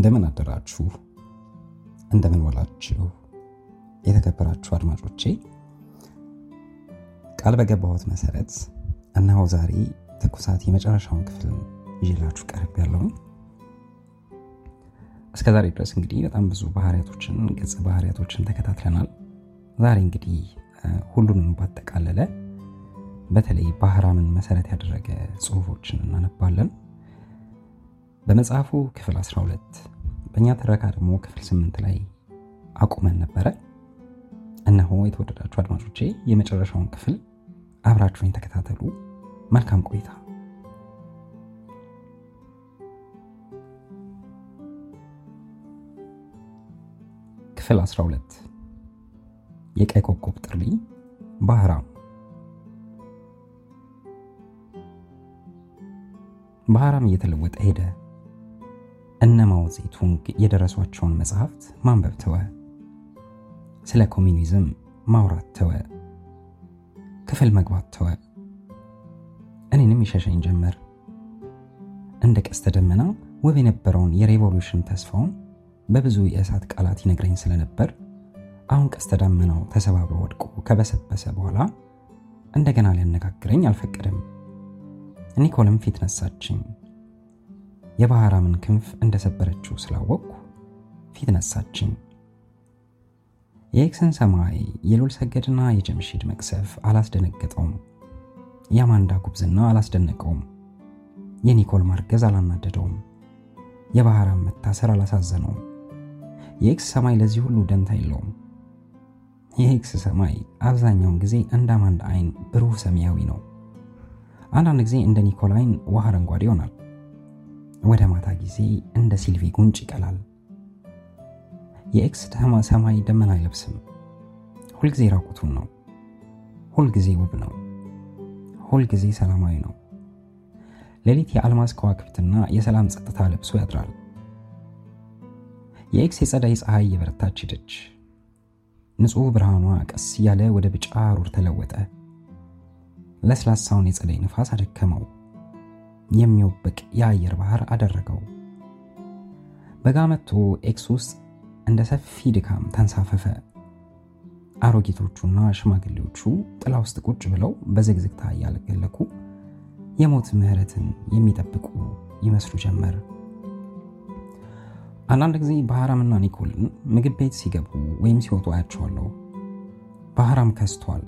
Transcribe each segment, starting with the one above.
እንደምን አደራችሁ፣ እንደምን ዋላችሁ የተከበራችሁ አድማጮቼ። ቃል በገባሁት መሰረት እነሆ ዛሬ ትኩሳት የመጨረሻውን ክፍል ይዤላችሁ ቀርብ ያለውን እስከ ዛሬ ድረስ እንግዲህ በጣም ብዙ ባህሪያቶችን ገጸ ባህሪያቶችን ተከታትለናል። ዛሬ እንግዲህ ሁሉንም ባጠቃለለ በተለይ ባህራምን መሰረት ያደረገ ጽሁፎችን እናነባለን። በመጽሐፉ ክፍል 12 በእኛ ትረካ ደግሞ ክፍል 8 ላይ አቁመን ነበረ። እነሆ የተወደዳችሁ አድማጮቼ የመጨረሻውን ክፍል አብራችሁን ተከታተሉ። መልካም ቆይታ። ክፍል 12 የቀይ ኮከብ ጥሪ ባህራም ባህራም እየተለወጠ ሄደ። እነ ማኦ የደረሷቸውን መጽሐፍት ማንበብ ተወ። ስለ ኮሚኒዝም ማውራት ተወ። ክፍል መግባት ተወ። እኔንም ይሸሸኝ ጀመር። እንደ ቀስተ ደመና ውብ የነበረውን የሬቮሉሽን ተስፋውን በብዙ የእሳት ቃላት ይነግረኝ ስለነበር አሁን ቀስተ ደመናው ተሰባብሮ ወድቆ ከበሰበሰ በኋላ እንደገና ሊያነጋግረኝ አልፈቀደም። ኒኮልም ፊት ነሳችኝ። የባህራምን ክንፍ እንደሰበረችው ስላወቅኩ ፊት ነሳችኝ። የኤክስን ሰማይ የሉል ሰገድና የጀምሺድ መቅሰፍ አላስደነገጠውም። የአማንዳ ጉብዝና አላስደነቀውም። የኒኮል ማርገዝ አላናደደውም። የባህራም መታሰር አላሳዘነውም። የኤክስ ሰማይ ለዚህ ሁሉ ደንታ የለውም። የኤክስ ሰማይ አብዛኛውን ጊዜ እንደ አማንዳ አይን ብሩህ ሰማያዊ ነው። አንዳንድ ጊዜ እንደ ኒኮል አይን ውሃ አረንጓዴ ይሆናል። ወደ ማታ ጊዜ እንደ ሲልቪ ጉንጭ ይቀላል። የኤክስ ሰማይ ደመና አይለብስም። ሁልጊዜ ራቁቱን ነው። ሁልጊዜ ውብ ነው። ሁልጊዜ ሰላማዊ ነው። ሌሊት የአልማዝ ከዋክብትና የሰላም ጸጥታ ለብሶ ያድራል። የኤክስ የጸዳይ ፀሐይ እየበረታች ሄደች። ንጹሕ ብርሃኗ ቀስ እያለ ወደ ቢጫ ሩር ተለወጠ። ለስላሳውን የጸደይ ንፋስ አደከመው። የሚወብቅ የአየር ባህር አደረገው። በጋ መጥቶ ኤክስ ውስጥ እንደ ሰፊ ድካም ተንሳፈፈ። አሮጊቶቹና ሽማግሌዎቹ ጥላ ውስጥ ቁጭ ብለው በዝግዝግታ እያለገለኩ የሞት ምህረትን የሚጠብቁ ይመስሉ ጀመር። አንዳንድ ጊዜ ባህራምና ኒኮልን ምግብ ቤት ሲገቡ ወይም ሲወጡ አያቸዋለሁ። ባህራም ከስቷል፣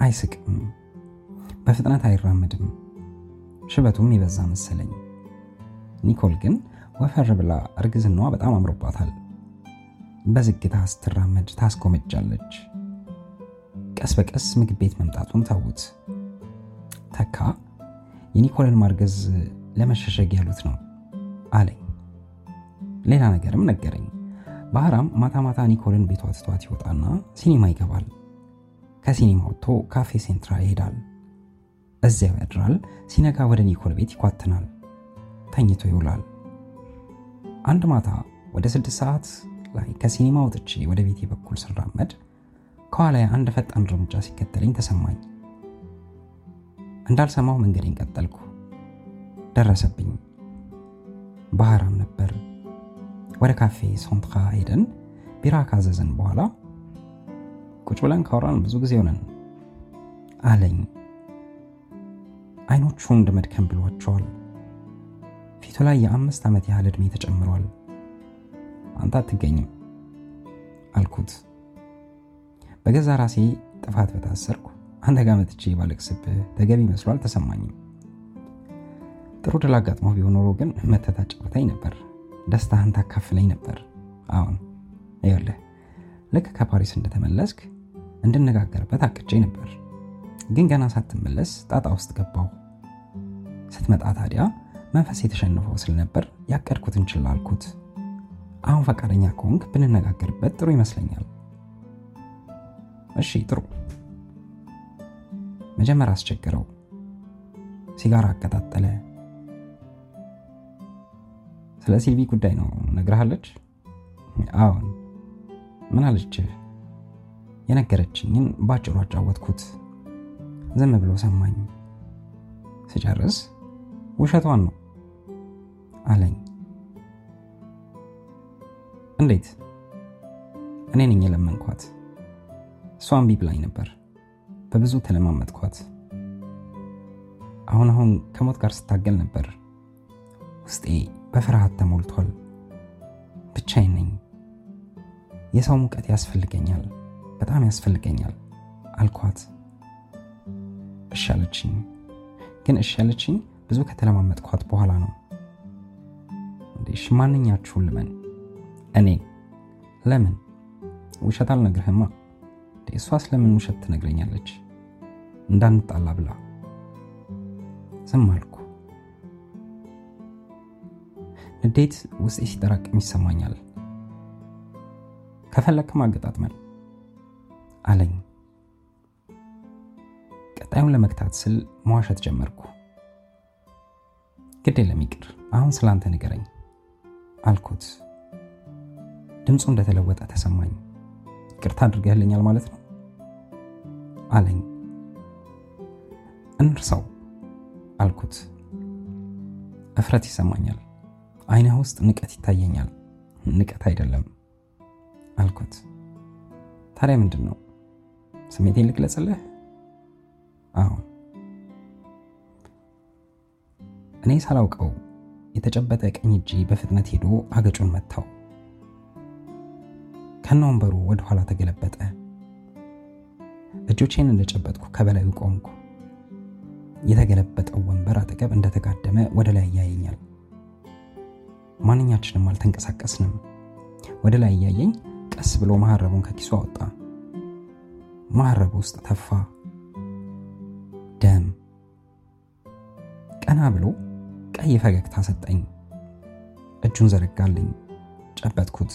አይስቅም፣ በፍጥነት አይራመድም፣ ሽበቱም የበዛ መሰለኝ። ኒኮል ግን ወፈር ብላ እርግዝናዋ በጣም አምሮባታል። በዝግታ ስትራመድ ታስጎመጃለች። ቀስ በቀስ ምግብ ቤት መምጣቱን ተዉት። ተካ የኒኮልን ማርገዝ ለመሸሸግ ያሉት ነው አለኝ። ሌላ ነገርም ነገረኝ። ባህራም ማታ ማታ ኒኮልን ቤቷ ትቷት ይወጣና ሲኒማ ይገባል። ከሲኒማ ወጥቶ ካፌ ሴንትራ ይሄዳል። እዚያው ያድራል። ሲነጋ ወደ ኒኮል ቤት ይኳትናል። ተኝቶ ይውላል። አንድ ማታ ወደ ስድስት ሰዓት ላይ ከሲኒማ ወጥቼ ወደ ቤቴ በኩል ስራመድ ከኋላ አንድ ፈጣን እርምጃ ሲከተለኝ ተሰማኝ። እንዳልሰማው መንገዴን ቀጠልኩ። ደረሰብኝ። ባህራም ነበር። ወደ ካፌ ሶንትካ ሄደን ቢራ ካዘዝን በኋላ ቁጭ ብለን ካወራን ብዙ ጊዜ ሆነን አለኝ። አይኖቹ እንደ መድከም ብሏቸዋል። ፊቱ ላይ የአምስት ዓመት ያህል ዕድሜ ተጨምሯል። አንተ አትገኝም አልኩት። በገዛ ራሴ ጥፋት በታሰርኩ አንተ ጋር መጥቼ ባለቅስብህ ተገቢ መስሎ አልተሰማኝም። ጥሩ ድል አጋጥሞ ቢሆን ኖሮ ግን መተህ ታጫውተኝ ነበር፣ ደስታህን ታካፍለኝ ነበር። አሁን ይኸውልህ ልክ ከፓሪስ እንደተመለስክ እንድነጋገርበት አቅቼ ነበር፣ ግን ገና ሳትመለስ ጣጣ ውስጥ ገባሁ። ስትመጣ ታዲያ መንፈስ የተሸንፈው ስለነበር ያቀድኩትን ችላ አሁን ፈቃደኛ ከሆንክ ብንነጋገርበት ጥሩ ይመስለኛል። እሺ ጥሩ። መጀመሪያ አስቸግረው፣ ሲጋራ አቀጣጠለ። ስለ ሲልቪ ጉዳይ ነው ነግረሃለች? አዎን። ምን አለችህ? የነገረችኝን ባጭሩ አጫወትኩት። ዝም ብሎ ሰማኝ። ስጨርስ ውሸቷን ነው አለኝ። እንዴት? እኔ ነኝ የለመንኳት። እሷ እምቢ ብላኝ ነበር። በብዙ ተለማመጥኳት። አሁን አሁን ከሞት ጋር ስታገል ነበር። ውስጤ በፍርሃት ተሞልቷል። ብቻዬን ነኝ። የሰው ሙቀት ያስፈልገኛል፣ በጣም ያስፈልገኛል አልኳት። እሺ አለችኝ። ግን እሺ ያለችኝ ብዙ ከተለማመጥኳት በኋላ ነው። እሺ ማንኛችሁን ልመን? እኔ ለምን ውሸት አልነግርህማ። እሷ ስለምን ውሸት ትነግረኛለች? እንዳንጣላ ብላ ዝም አልኩ። ንዴት ውስጤ ሲጠራቅም ይሰማኛል። ከፈለክም አገጣጥመን አለኝ። ቀጣዩን ለመግታት ስል መዋሸት ጀመርኩ። ግድ የለም ይቅር፣ አሁን ስላንተ ንገረኝ አልኩት። ድምፁ እንደተለወጠ ተሰማኝ። ይቅርታ አድርገህልኛል ማለት ነው አለኝ። እንርሳው አልኩት። እፍረት ይሰማኛል። አይንህ ውስጥ ንቀት ይታየኛል። ንቀት አይደለም አልኩት። ታዲያ ምንድን ነው? ስሜቴን ልግለጽልህ? አሁን እኔ ሳላውቀው የተጨበጠ ቀኝ እጄ በፍጥነት ሄዶ አገጩን መታው። ከነ ወንበሩ ወደ ኋላ ተገለበጠ። እጆቼን እንደጨበጥኩ ከበላዩ ቆምኩ። የተገለበጠው ወንበር አጠገብ እንደተጋደመ ወደ ላይ እያየኛል። ማንኛችንም አልተንቀሳቀስንም። ወደ ላይ እያየኝ ቀስ ብሎ መሐረቡን ከኪሱ አወጣ። መሐረቡ ውስጥ ተፋ ደም። ቀና ብሎ ቀይ ፈገግታ ሰጠኝ። እጁን ዘረጋልኝ። ጨበጥኩት።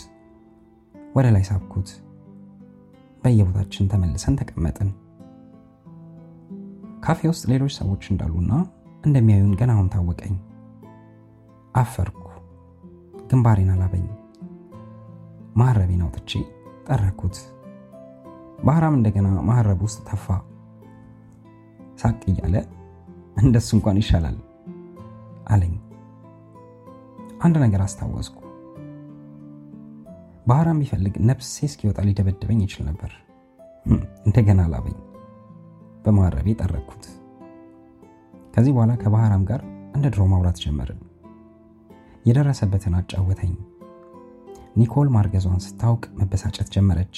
ወደ ላይ ሳብኩት። በየቦታችን ተመልሰን ተቀመጥን። ካፌ ውስጥ ሌሎች ሰዎች እንዳሉና እንደሚያዩን ገና አሁን ታወቀኝ። አፈርኩ። ግንባሬን አላበኝ። መሐረቤን አውጥቼ ጠረኩት። ባህራም እንደገና መሐረብ ውስጥ ተፋ። ሳቅ እያለ እንደሱ እንኳን ይሻላል አለኝ። አንድ ነገር አስታወስኩ። ባህራም ቢፈልግ ነፍሴ እስኪወጣ ሊደበድበኝ ይችል ነበር። እንደገና አላበኝ። በመሐረቤ ጠረኩት። ከዚህ በኋላ ከባህራም ጋር እንደ ድሮ ማውራት ጀመርን። የደረሰበትን አጫወተኝ። ኒኮል ማርገዟን ስታውቅ መበሳጨት ጀመረች።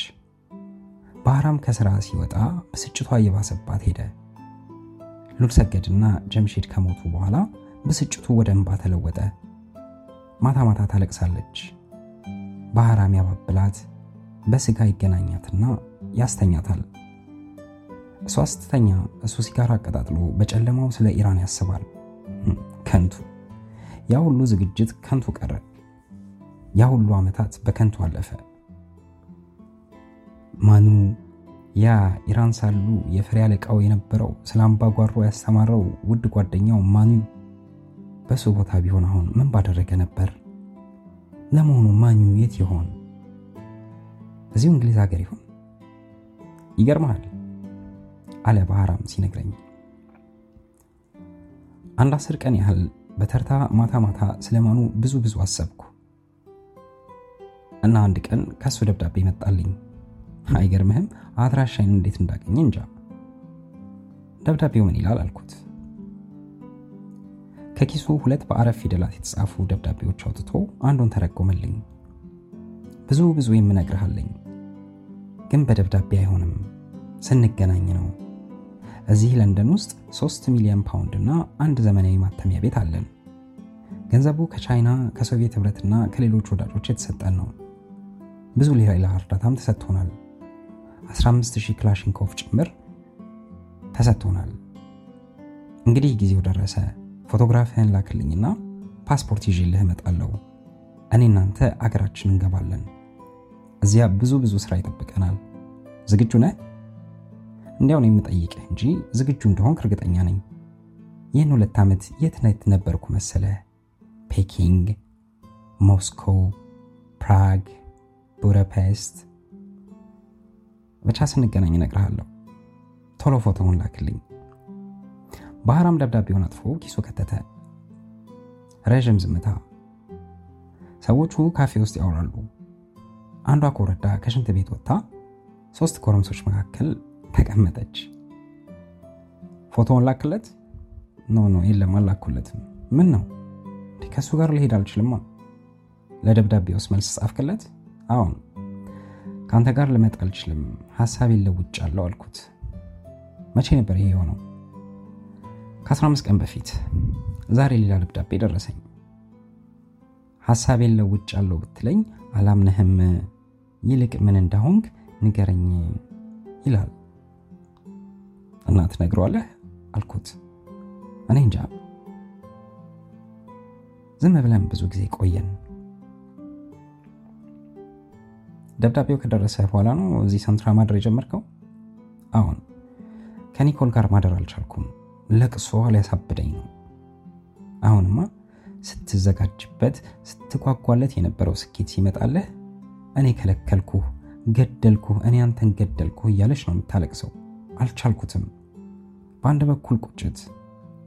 ባህራም ከስራ ሲወጣ ብስጭቷ እየባሰባት ሄደ። ሉል ሰገድና ጀምሼድ ከሞቱ በኋላ ብስጭቱ ወደ እንባ ተለወጠ። ማታ ማታ ታለቅሳለች። ባህራም ያባብላት፣ በስጋ ይገናኛትና ያስተኛታል። እሷ ስትተኛ እሱ ሲጋራ አቀጣጥሎ በጨለማው ስለ ኢራን ያስባል። ከንቱ ያ ሁሉ ዝግጅት ከንቱ ቀረ። ያ ሁሉ ዓመታት በከንቱ አለፈ። ማኑ ያ ኢራን ሳሉ የፍሬ አለቃው የነበረው ስለ አምባጓሮ ያስተማረው ውድ ጓደኛው ማኑ በሱ ቦታ ቢሆን አሁን ምን ባደረገ ነበር? ለመሆኑ ማኑ የት ይሆን? እዚሁ እንግሊዝ ሀገር ይሆን? ይገርመሃል አለ ባህራም ሲነግረኝ። አንድ አስር ቀን ያህል በተርታ ማታ ማታ ስለማኑ ብዙ ብዙ አሰብኩ እና አንድ ቀን ከሱ ደብዳቤ መጣልኝ። አይገርምህም? አድራሻይን እንዴት እንዳገኘ እንጃ። ደብዳቤው ምን ይላል አልኩት። ከኪሱ ሁለት በአረብ ፊደላት የተጻፉ ደብዳቤዎች አውጥቶ አንዱን ተረጎመልኝ። ብዙ ብዙ የምነግርሃለኝ ግን በደብዳቤ አይሆንም፣ ስንገናኝ ነው። እዚህ ለንደን ውስጥ ሶስት ሚሊዮን ፓውንድ እና አንድ ዘመናዊ ማተሚያ ቤት አለን። ገንዘቡ ከቻይና ከሶቪየት ህብረትና ከሌሎች ወዳጆች የተሰጠን ነው። ብዙ ሌላ እርዳታም ተሰጥቶናል። 15000 ክላሽንኮቭ ጭምር ተሰጥቶናል። እንግዲህ ጊዜው ደረሰ። ፎቶግራፍህን ላክልኝና ፓስፖርት ይዤልህ እመጣለሁ። እኔና አንተ አገራችን እንገባለን። እዚያ ብዙ ብዙ ስራ ይጠብቀናል። ዝግጁ ነህ? እንዲያው ነው የምጠይቅህ እንጂ ዝግጁ እንደሆንክ እርግጠኛ ነኝ። ይህን ሁለት ዓመት የት ነበርኩ መሰለህ? ፔኪንግ፣ ሞስኮ፣ ፕራግ፣ ቡዳፔስት። ብቻ ስንገናኝ እነግርሃለሁ። ቶሎ ፎቶውን ላክልኝ። ባህራም ደብዳቤውን አጥፎ ኪሱ ከተተ። ረዥም ዝምታ። ሰዎቹ ካፌ ውስጥ ያወራሉ። አንዷ ኮረዳ ከሽንት ቤት ወጥታ ሶስት ጎረምሶች መካከል ተቀመጠች። ፎቶውን ላክለት? no no የለም አላኩለትም። ምን ነው ከእሱ ጋር ልሄድ አልችልማ። ለደብዳቤውስ መልስ ጻፍክለት? አዎን። ከአንተ ጋር ልመጣ አልችልም፣ ሀሳቤን ለውጫለሁ አልኩት። መቼ ነበር ይሄ የሆነው? ከ15 ቀን በፊት። ዛሬ ሌላ ደብዳቤ ደረሰኝ። ሀሳቤን ለውጫለሁ ብትለኝ አላምንህም። ይልቅ ምን እንዳሆንክ ንገረኝ ይላል እና ትነግረዋለህ አልኩት። እኔ እንጃ። ዝም ብለን ብዙ ጊዜ ቆየን። ደብዳቤው ከደረሰ በኋላ ነው እዚህ ሰንትራ ማደር የጀመርከው? አሁን ከኒኮል ጋር ማደር አልቻልኩም። ለቅሶ ሊያሳብደኝ ነው። አሁንማ ስትዘጋጅበት ስትጓጓለት የነበረው ስኬት ሲመጣለህ እኔ ከለከልኩህ፣ ገደልኩህ፣ እኔ አንተን ገደልኩህ እያለች ነው የምታለቅሰው። አልቻልኩትም። በአንድ በኩል ቁጭት፣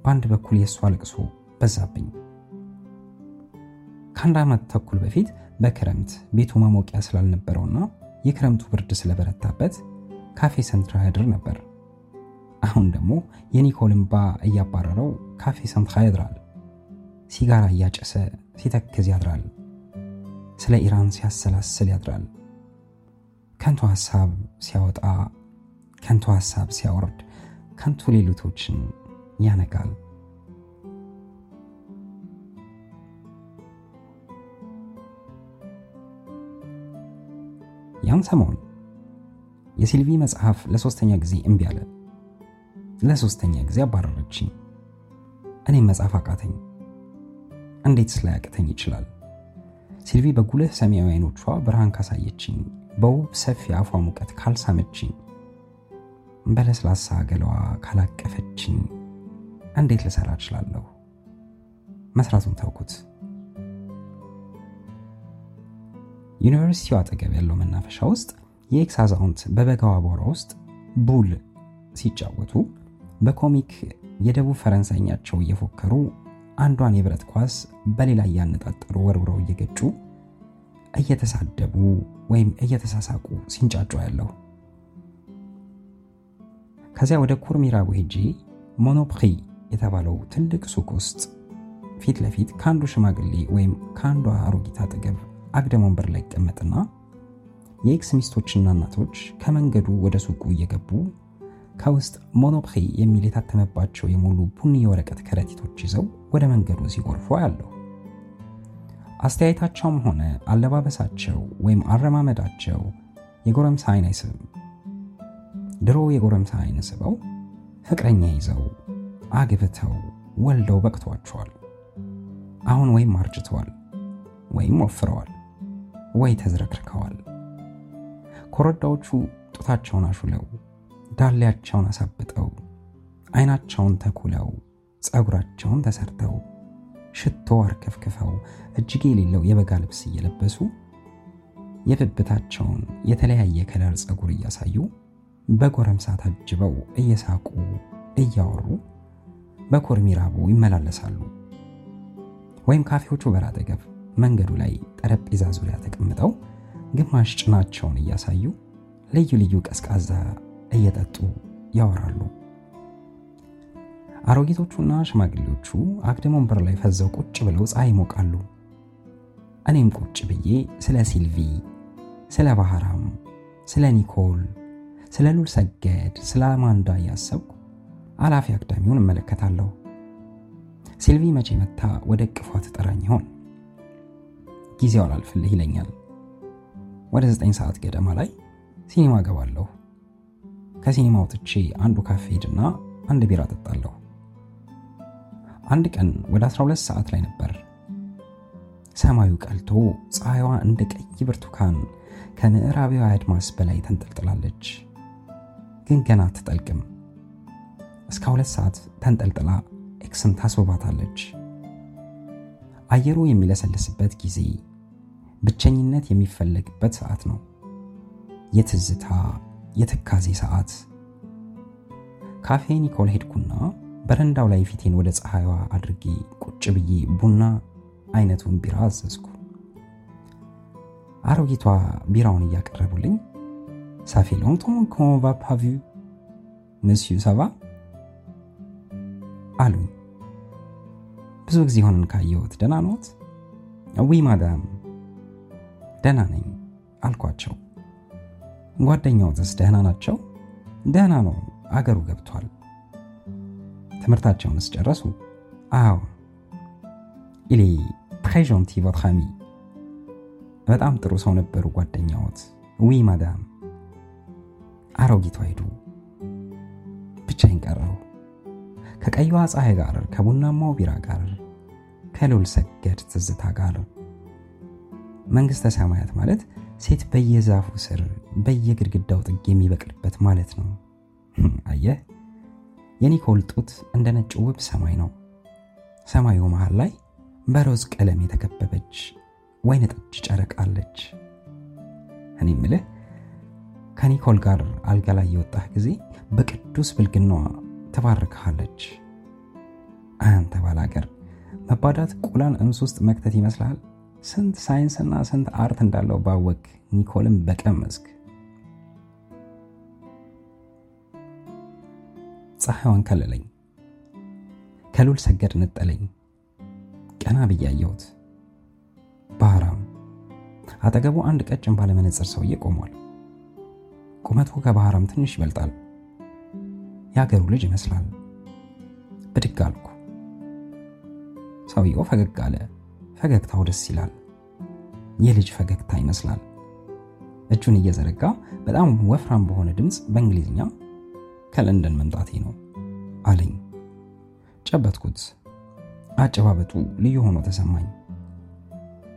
በአንድ በኩል የእሷ ለቅሶ በዛብኝ። ከአንድ ዓመት ተኩል በፊት በክረምት ቤቱ ማሞቂያ ስላልነበረውና የክረምቱ ብርድ ስለበረታበት ካፌ ሰንትራ ያድር ነበር። አሁን ደግሞ የኒኮል እንባ እያባረረው ካፌ ሰንትራ ያድራል። ሲጋራ እያጨሰ ሲተክዝ ያድራል። ስለ ኢራን ሲያሰላስል ያድራል። ከንቱ ሐሳብ ሲያወጣ፣ ከንቱ ሐሳብ ሲያወርድ፣ ከንቱ ሌሊቶችን ያነጋል። ያን ሰሞን የሲልቪ መጽሐፍ ለሶስተኛ ጊዜ እምቢ አለ። ለሶስተኛ ጊዜ አባረረችኝ። እኔም መጽሐፍ አቃተኝ። እንዴት ስላያቅተኝ ይችላል? ሲልቪ በጉልህ ሰማያዊ አይኖቿ ብርሃን ካሳየችኝ፣ በውብ ሰፊ አፏ ሙቀት ካልሳመችኝ፣ በለስላሳ ገለዋ ካላቀፈችኝ እንዴት ልሰራ እችላለሁ? መስራቱን ተውኩት። ዩኒቨርሲቲው አጠገብ ያለው መናፈሻ ውስጥ የኤክስ አዛውንት በበጋው አቧራ ውስጥ boules ሲጫወቱ በ comic የደቡብ ፈረንሳይኛቸው እየፎከሩ አንዷን የብረት ኳስ በሌላ እያነጣጠሩ ወርውረው እየገጩ እየተሳደቡ ወይም እየተሳሳቁ ሲንጫጩ አያለሁ። ከዚያ ወደ ኩር ሚራቦ ሄጄ ሞኖፕሪ የተባለው ትልቅ ሱቅ ውስጥ ፊት ለፊት ከአንዱ ሽማግሌ ወይም ከአንዷ አሮጊት አጠገብ አግደም ወንበር ላይ ይቀመጥና የኤክስ ሚስቶችና እናቶች ከመንገዱ ወደ ሱቁ እየገቡ ከውስጥ ሞኖፕሪ የሚል የታተመባቸው የሞሉ ቡኒ የወረቀት ከረጢቶች ይዘው ወደ መንገዱ ሲጎርፉ ያለሁ። አስተያየታቸውም ሆነ አለባበሳቸው ወይም አረማመዳቸው የጎረምሳ አይን አይስብም። ድሮ የጎረምሳ አይን ስበው ፍቅረኛ ይዘው አግብተው ወልደው በቅቷቸዋል። አሁን ወይም አርጅተዋል ወይም ወፍረዋል ወይ ተዝረክርከዋል። ኮረዳዎቹ ጡታቸውን አሹለው ዳሌያቸውን አሳብጠው አይናቸውን ተኩለው ፀጉራቸውን ተሰርተው ሽቶ አርከፍክፈው እጅጌ የሌለው የበጋ ልብስ እየለበሱ የብብታቸውን የተለያየ ከለር ፀጉር እያሳዩ በጎረምሳ ታጅበው እየሳቁ እያወሩ በኮርሚራቡ ይመላለሳሉ። ወይም ካፌዎቹ በር መንገዱ ላይ ጠረጴዛ ዙሪያ ተቀምጠው ግማሽ ጭናቸውን እያሳዩ ልዩ ልዩ ቀዝቃዛ እየጠጡ ያወራሉ። አሮጊቶቹና ሽማግሌዎቹ አግድም ወንበር ላይ ፈዘው ቁጭ ብለው ፀሐይ ይሞቃሉ። እኔም ቁጭ ብዬ ስለ ሲልቪ፣ ስለ ባህራም፣ ስለ ኒኮል፣ ስለ ሉል ሰገድ፣ ስለ አማንዳ እያሰብኩ አላፊ አግዳሚውን እመለከታለሁ። ሲልቪ መቼ መታ ወደ እቅፏ ትጠራኝ ይሆን? ጊዜው አላልፍልህ ይለኛል። ወደ ዘጠኝ ሰዓት ገደማ ላይ ሲኒማ ገባለሁ። ከሲኒማ ወጥቼ አንዱ ካፌ ሄድና አንድ ቢራ ጠጣለሁ። አንድ ቀን ወደ 12 ሰዓት ላይ ነበር። ሰማዩ ቀልቶ ፀሐይዋ እንደ ቀይ ብርቱካን ከምዕራባዊ አድማስ በላይ ተንጠልጥላለች። ግን ገና አትጠልቅም። እስከ ሁለት ሰዓት ተንጠልጥላ ኤክስን ታስውባታለች። አየሩ የሚለሰልስበት ጊዜ ብቸኝነት የሚፈለግበት ሰዓት ነው። የትዝታ የትካዜ ሰዓት። ካፌ ኒኮል ሄድኩና በረንዳው ላይ ፊቴን ወደ ፀሐይዋ አድርጌ ቁጭ ብዬ ቡና አይነቱን ቢራ አዘዝኩ። አሮጊቷ ቢራውን እያቀረቡልኝ ça fait longtemps qu'on vous a pas vu monsieur ça va አሉኝ። ብዙ ጊዜ ሆነን ካየሁት ደህና ኖት? oui madame፣ ደህና ነኝ አልኳቸው። ጓደኛዎትስ ደህና ናቸው? ደህና ነው፣ አገሩ ገብቷል። ትምህርታቸውንስ ጨረሱ? አዎ። ኢሌ ትሬ አሚ፣ በጣም ጥሩ ሰው ነበሩ ጓደኛዎት። ዊ ማዳም። አሮጊቷ ሄዱ። ብቻዬን ቀረሁ ከቀይዋ ፀሐይ ጋር ከቡናማው ቢራ ጋር ከልዑል ሰገድ ትዝታ ጋር። መንግሥተ ሰማያት ማለት ሴት በየዛፉ ስር በየግድግዳው ጥግ የሚበቅልበት ማለት ነው። አየህ፣ የኒኮል ጡት እንደ ነጭ ውብ ሰማይ ነው። ሰማዩ መሃል ላይ በሮዝ ቀለም የተከበበች ወይን ጠጅ ጨረቃ አለች። እኔ ምልህ ከኒኮል ጋር አልጋ ላይ የወጣህ ጊዜ በቅዱስ ብልግናዋ ተባርካለች። አንተ ባላገር መባዳት ቁላን እምስ ውስጥ መክተት ይመስልሃል? ስንት ሳይንስና ስንት art እንዳለው ባወቅ ኒኮልን በቀመስክ። ፀሐይዋን ከለለኝ፣ ከልዑል ሰገድ ነጠለኝ። ቀና ብዬ አየሁት። ባህራም አጠገቡ አንድ ቀጭን ባለመነጽር ሰውዬ ቆሟል። ቁመቱ ከባህራም ትንሽ ይበልጣል። የአገሩ ልጅ ይመስላል። ብድግ አልኩ። ሰውየው ፈገግ አለ። ፈገግታው ደስ ይላል። የልጅ ፈገግታ ይመስላል። እጁን እየዘረጋ በጣም ወፍራም በሆነ ድምፅ በእንግሊዝኛ ከለንደን መምጣቴ ነው አለኝ። ጨበጥኩት። አጨባበጡ ልዩ ሆኖ ተሰማኝ።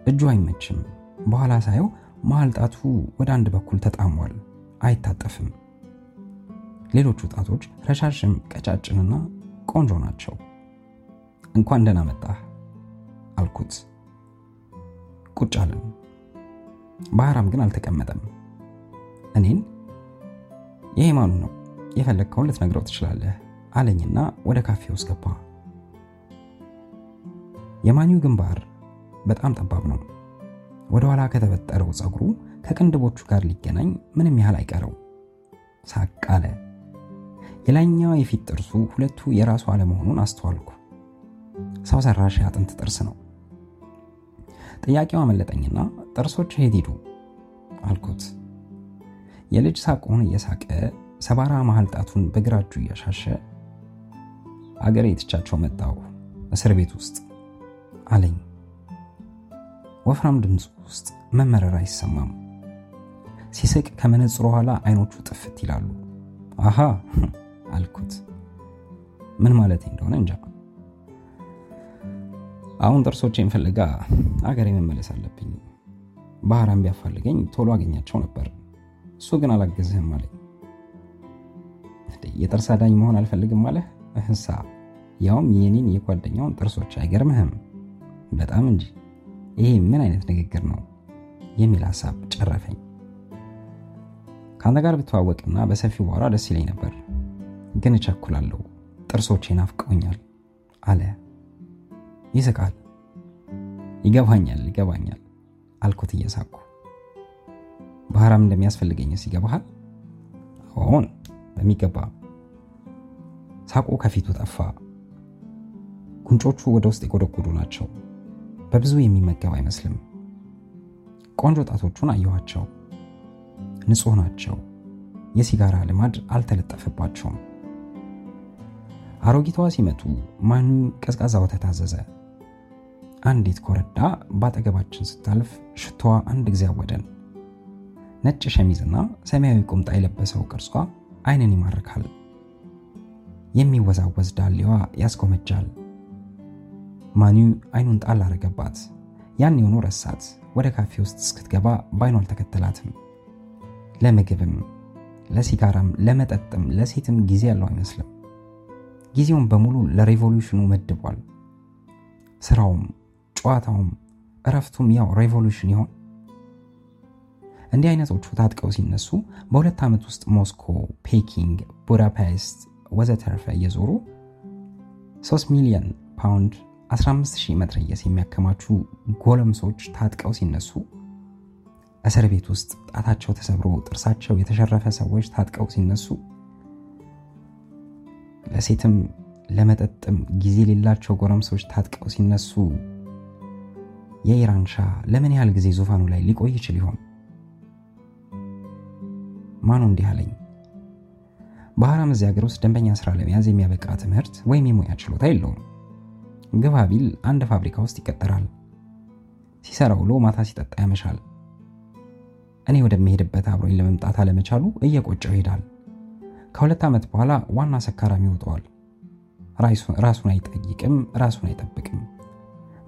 እጁ አይመችም። በኋላ ሳየው መሀል ጣቱ ወደ አንድ በኩል ተጣሟል፣ አይታጠፍም። ሌሎቹ ጣቶች ረዣዥም፣ ቀጫጭንና ቆንጆ ናቸው። እንኳን ደህና መጣህ አልኩት። ቁጭ አለን። ባህራም ግን አልተቀመጠም። እኔን ይሄ ማኑ ነው የፈለግከውን ልትነግረው ትችላለህ አለኝና ወደ ካፌ ውስጥ ገባ። የማኒው ግንባር በጣም ጠባብ ነው። ወደ ኋላ ከተበጠረው ፀጉሩ ከቅንድቦቹ ጋር ሊገናኝ ምንም ያህል አይቀረው። ሳቅ አለ። የላይኛው የፊት ጥርሱ ሁለቱ የራሱ አለመሆኑን አስተዋልኩ። ሰው ሰራሽ የአጥንት ጥርስ ነው። ጥያቄው አመለጠኝና ጥርሶች የት ሄዱ አልኩት። የልጅ ሳቁን እየሳቀ ሰባራ መሀል ጣቱን በግራ እጁ እያሻሸ አገሬ የትቻቸው መጣሁ እስር ቤት ውስጥ አለኝ። ወፍራም ድምፁ ውስጥ መመረር አይሰማም። ሲስቅ ከመነጽሩ ኋላ አይኖቹ ጥፍት ይላሉ። አሃ አልኩት። ምን ማለት እንደሆነ እንጃ። አሁን ጥርሶቼን ፍለጋ አገሬ መመለስ አለብኝ። ባህራም ቢያፋልገኝ ቶሎ አገኛቸው ነበር። እሱ ግን አላገዝህም አለኝ። የጥርስ አዳኝ መሆን አልፈልግም አለህ? እህሳ ያውም የኔን የጓደኛውን ጥርሶች አይገርምህም? በጣም እንጂ። ይሄ ምን አይነት ንግግር ነው የሚል ሀሳብ ጨረፈኝ። ከአንተ ጋር ብተዋወቅና በሰፊው ባወራ ደስ ይለኝ ነበር፣ ግን እቸኩላለሁ። ጥርሶቼ ናፍቀውኛል አለ። ይስቃል። ይገባኛል ይገባኛል አልኩት እየሳኩ። ባህራም እንደሚያስፈልገኝስ ይገባሃል? አዎን በሚገባ። ሳቁ ከፊቱ ጠፋ። ጉንጮቹ ወደ ውስጥ የጎደጎዱ ናቸው። በብዙ የሚመገብ አይመስልም። ቆንጆ ጣቶቹን አየኋቸው። ንጹህ ናቸው። የሲጋራ ልማድ አልተለጠፈባቸውም። አሮጊቷ ሲመጡ ማኑ ቀዝቃዛ ወተት አዘዘ። አንዲት ኮረዳ በአጠገባችን ስታልፍ ሽቶዋ አንድ ጊዜ አወደን። ነጭ ሸሚዝና ሰማያዊ ቁምጣ የለበሰው ቅርጿ አይንን ይማርካል። የሚወዛወዝ ዳሌዋ ያስጎመጃል። ማኑ አይኑን ጣል አረገባት። ያን የሆኑ ረሳት። ወደ ካፌ ውስጥ እስክትገባ በአይኑ አልተከተላትም። ለምግብም፣ ለሲጋራም፣ ለመጠጥም ለሴትም ጊዜ ያለው አይመስልም። ጊዜውን በሙሉ ለ revolution ኡ መድቧል። ስራውም፣ ጨዋታውም፣ እረፍቱም ያው revolution ይሆን? እንዲህ አይነቶቹ ታጥቀው ሲነሱ በሁለት ዓመት ውስጥ ሞስኮ፣ ፔኪንግ፣ ቡዳፔስት ወዘተርፈ እየዞሩ 3 ሚሊዮን ፓውንድ 15000 መትረየስ የሚያከማቹ ጎረምሶች ታጥቀው ሲነሱ እስር ቤት ውስጥ ጣታቸው ተሰብሮ ጥርሳቸው የተሸረፈ ሰዎች ታጥቀው ሲነሱ ለሴትም ለመጠጥም ጊዜ የሌላቸው ጎረምሶች ታጥቀው ሲነሱ የኢራን ሻህ ለምን ያህል ጊዜ ዙፋኑ ላይ ሊቆይ ይችል ይሆን? ማኑ እንዲህ አለኝ። ባህራም እዚህ ሀገር ውስጥ ደንበኛ ስራ ለመያዝ የሚያበቃ ትምህርት ወይም የሙያ ችሎታ የለውም። ግባ ቢል አንድ ፋብሪካ ውስጥ ይቀጠራል። ሲሰራ ውሎ ማታ ሲጠጣ ያመሻል። እኔ ወደሚሄድበት አብሮኝ ለመምጣት አለመቻሉ እየቆጨው ይሄዳል። ከሁለት ዓመት በኋላ ዋና ሰካራሚ ይወጠዋል። ራሱን አይጠይቅም፣ ራሱን አይጠብቅም፣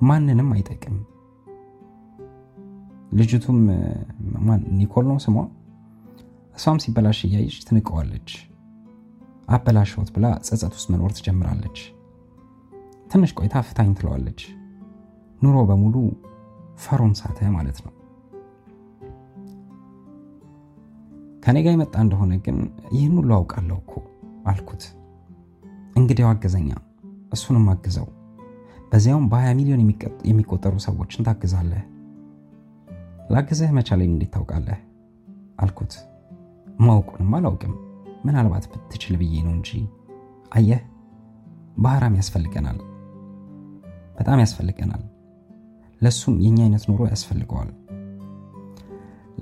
ማንንም አይጠቅም። ልጅቱም ኒኮል ነው ስሟ። እሷም ሲበላሽ እያየች ትንቀዋለች። አበላሸውት ብላ ጸጸት ውስጥ መኖር ትጀምራለች። ትንሽ ቆይታ ፍታኝ ትለዋለች። ኑሮ በሙሉ ፈሮን ሳተ ማለት ነው። ከኔ ጋር የመጣ እንደሆነ ግን ይህን ሁሉ አውቃለሁ እኮ አልኩት። እንግዲያው አገዘኛ፣ እሱንም አግዘው። በዚያውም በ20 ሚሊዮን የሚቆጠሩ ሰዎችን ታግዛለህ። ላግዝህ መቻሌን እንዴት ታውቃለህ? አልኩት። ማውቁንም አላውቅም፣ ምናልባት ብትችል ብዬ ነው እንጂ። አየህ፣ ባህራም ያስፈልገናል፣ በጣም ያስፈልገናል። ለሱም የኛ አይነት ኑሮ ያስፈልገዋል።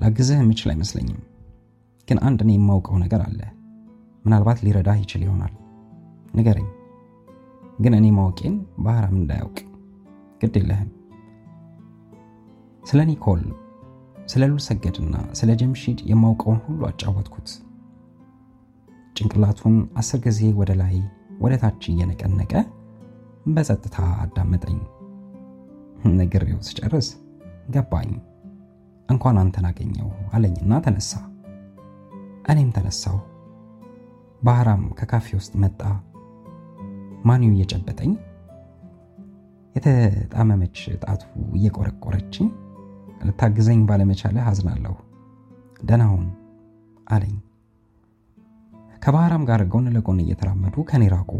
ላግዝህ የምችል አይመስለኝም፣ ግን አንድ እኔ የማውቀው ነገር አለ። ምናልባት ሊረዳህ ይችል ይሆናል። ንገረኝ። ግን እኔ ማወቄን ባህራም እንዳያውቅ ግድ የለህም። ስለ ኒኮል፣ ስለ ሉል ሰገድና ስለ ጀምሺድ የማውቀውን ሁሉ አጫወትኩት። ጭንቅላቱን አስር ጊዜ ወደ ላይ ወደ ታች እየነቀነቀ በጸጥታ አዳመጠኝ። ነግሬው ስጨርስ ገባኝ። እንኳን አንተን አገኘው አለኝና ተነሳ። እኔም ተነሳሁ። ባህራም ከካፌ ውስጥ መጣ። ማኒው እየጨበጠኝ የተጣመመች ጣቱ እየቆረቆረችኝ ልታግዘኝ ባለመቻለ አዝናለሁ፣ ደህና ሁን አለኝ። ከባህራም ጋር ጎን ለጎን እየተራመዱ ከኔ ራቁ።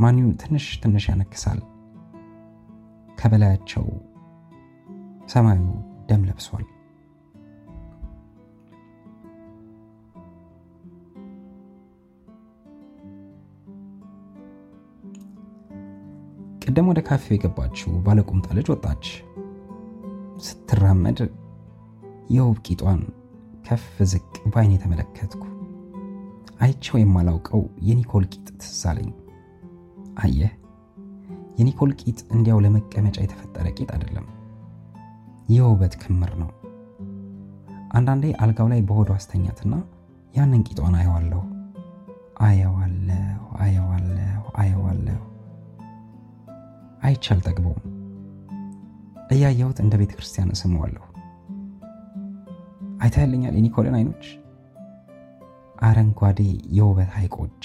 ማኒው ትንሽ ትንሽ ያነክሳል። ከበላያቸው ሰማዩ ደም ለብሷል። ቅድም ወደ ካፌው የገባችው ባለቁምጣ ልጅ ወጣች። ስትራመድ የውብ ቂጧን ከፍ ዝቅ በአይን የተመለከትኩ አይቸው የማላውቀው የኒኮል ቂጥ ትዝ አየህ የኒኮል ቂጥ እንዲያው ለመቀመጫ የተፈጠረ ቂጥ አይደለም፣ የውበት ክምር ነው። አንዳንዴ አልጋው ላይ በሆዷ አስተኛትና ያንን ቂጧን አየዋለሁ። አየዋለሁ አየዋለሁ አየዋለሁ። አይቼ አልጠግበውም። እያየሁት እንደ ቤተ ክርስቲያን እስመዋለሁ። አይታያለኛል የኒኮልን አይኖች፣ አረንጓዴ የውበት ሐይቆች፣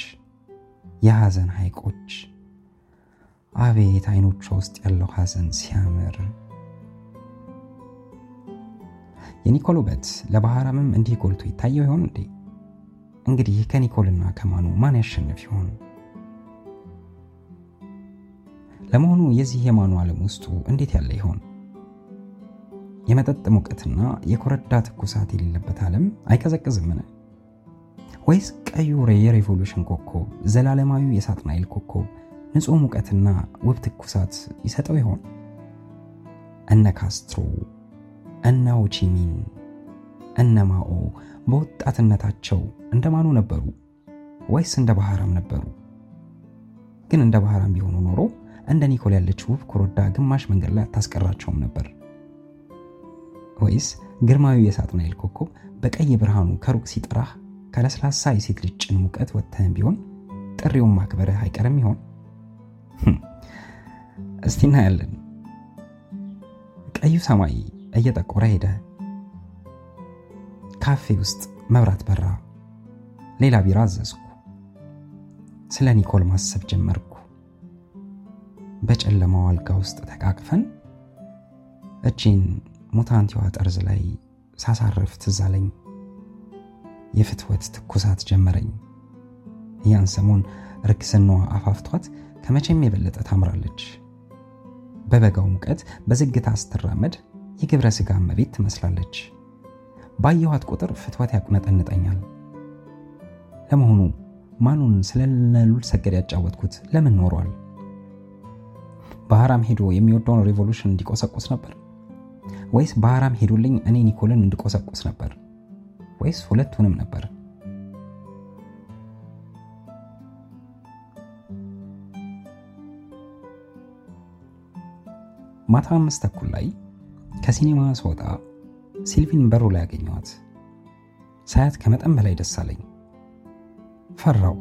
የሐዘን ሐይቆች። አቤት አይኖቿ ውስጥ ያለው ሐዘን ሲያምር! የኒኮል ውበት ለባህራምም እንዲህ ጎልቶ ይታየው ይሆን እንዴ? እንግዲህ ከኒኮልና ከማኑ ማን ያሸንፍ ይሆን? ለመሆኑ የዚህ የማኑ ዓለም ውስጡ እንዴት ያለ ይሆን? የመጠጥ ሙቀትና የኮረዳ ትኩሳት የሌለበት ዓለም አይቀዘቅዝምን? ወይስ ቀዩ የሬቮሉሽን ኮከብ ዘላለማዊው የሳጥናኤል ኮከብ ንጹሕ ሙቀትና ውብ ትኩሳት ይሰጠው ይሆን? እነ ካስትሮ፣ እነ ሆቺሚን፣ እነ ማኦ በወጣትነታቸው እንደ ማኑ ነበሩ ወይስ እንደ ባህራም ነበሩ? ግን እንደ ባህራም ቢሆኑ ኖሮ እንደ ኒኮል ያለች ውብ ኮረዳ ግማሽ መንገድ ላይ አታስቀራቸውም ነበር። ወይስ ግርማዊ የሳጥናኤል ኮከብ በቀይ ብርሃኑ ከሩቅ ሲጠራህ ከለስላሳ የሴት ልጅ ጭን ሙቀት ወጥተህም ቢሆን ጥሪውን ማክበርህ አይቀርም ይሆን? እስቲ እናያለን። ቀዩ ሰማይ እየጠቆረ ሄደ። ካፌ ውስጥ መብራት በራ። ሌላ ቢራ አዘዝኩ። ስለ ኒኮል ማሰብ ጀመርኩ። በጨለማው አልጋ ውስጥ ተቃቅፈን እጄን ሙታንቲዋ ጠርዝ ላይ ሳሳርፍ ትዝ አለኝ። የፍትወት ትኩሳት ጀመረኝ። ያን ሰሞን ርክስናዋ አፋፍቷት ከመቼም የበለጠ ታምራለች። በበጋው ሙቀት በዝግታ ስትራመድ የግብረ ሥጋ እመቤት ትመስላለች። ባየኋት ቁጥር ፍትወት ያቁነጠንጠኛል። ለመሆኑ ማኑን ስለ ሰገድ ያጫወትኩት ለምን ኖሯል? ባህራም ሄዶ የሚወደውን revolution እንዲቆሰቁስ ነበር ወይስ ባህራም ሄዶልኝ እኔ ኒኮልን እንድቆሰቁስ ነበር ወይስ ሁለቱንም ነበር? ማታ አምስት ተኩል ላይ ከሲኔማ ስወጣ ሲልቪን በሩ ላይ ያገኘዋት። ሳያት ከመጠን በላይ ደስ አለኝ። ፈራው።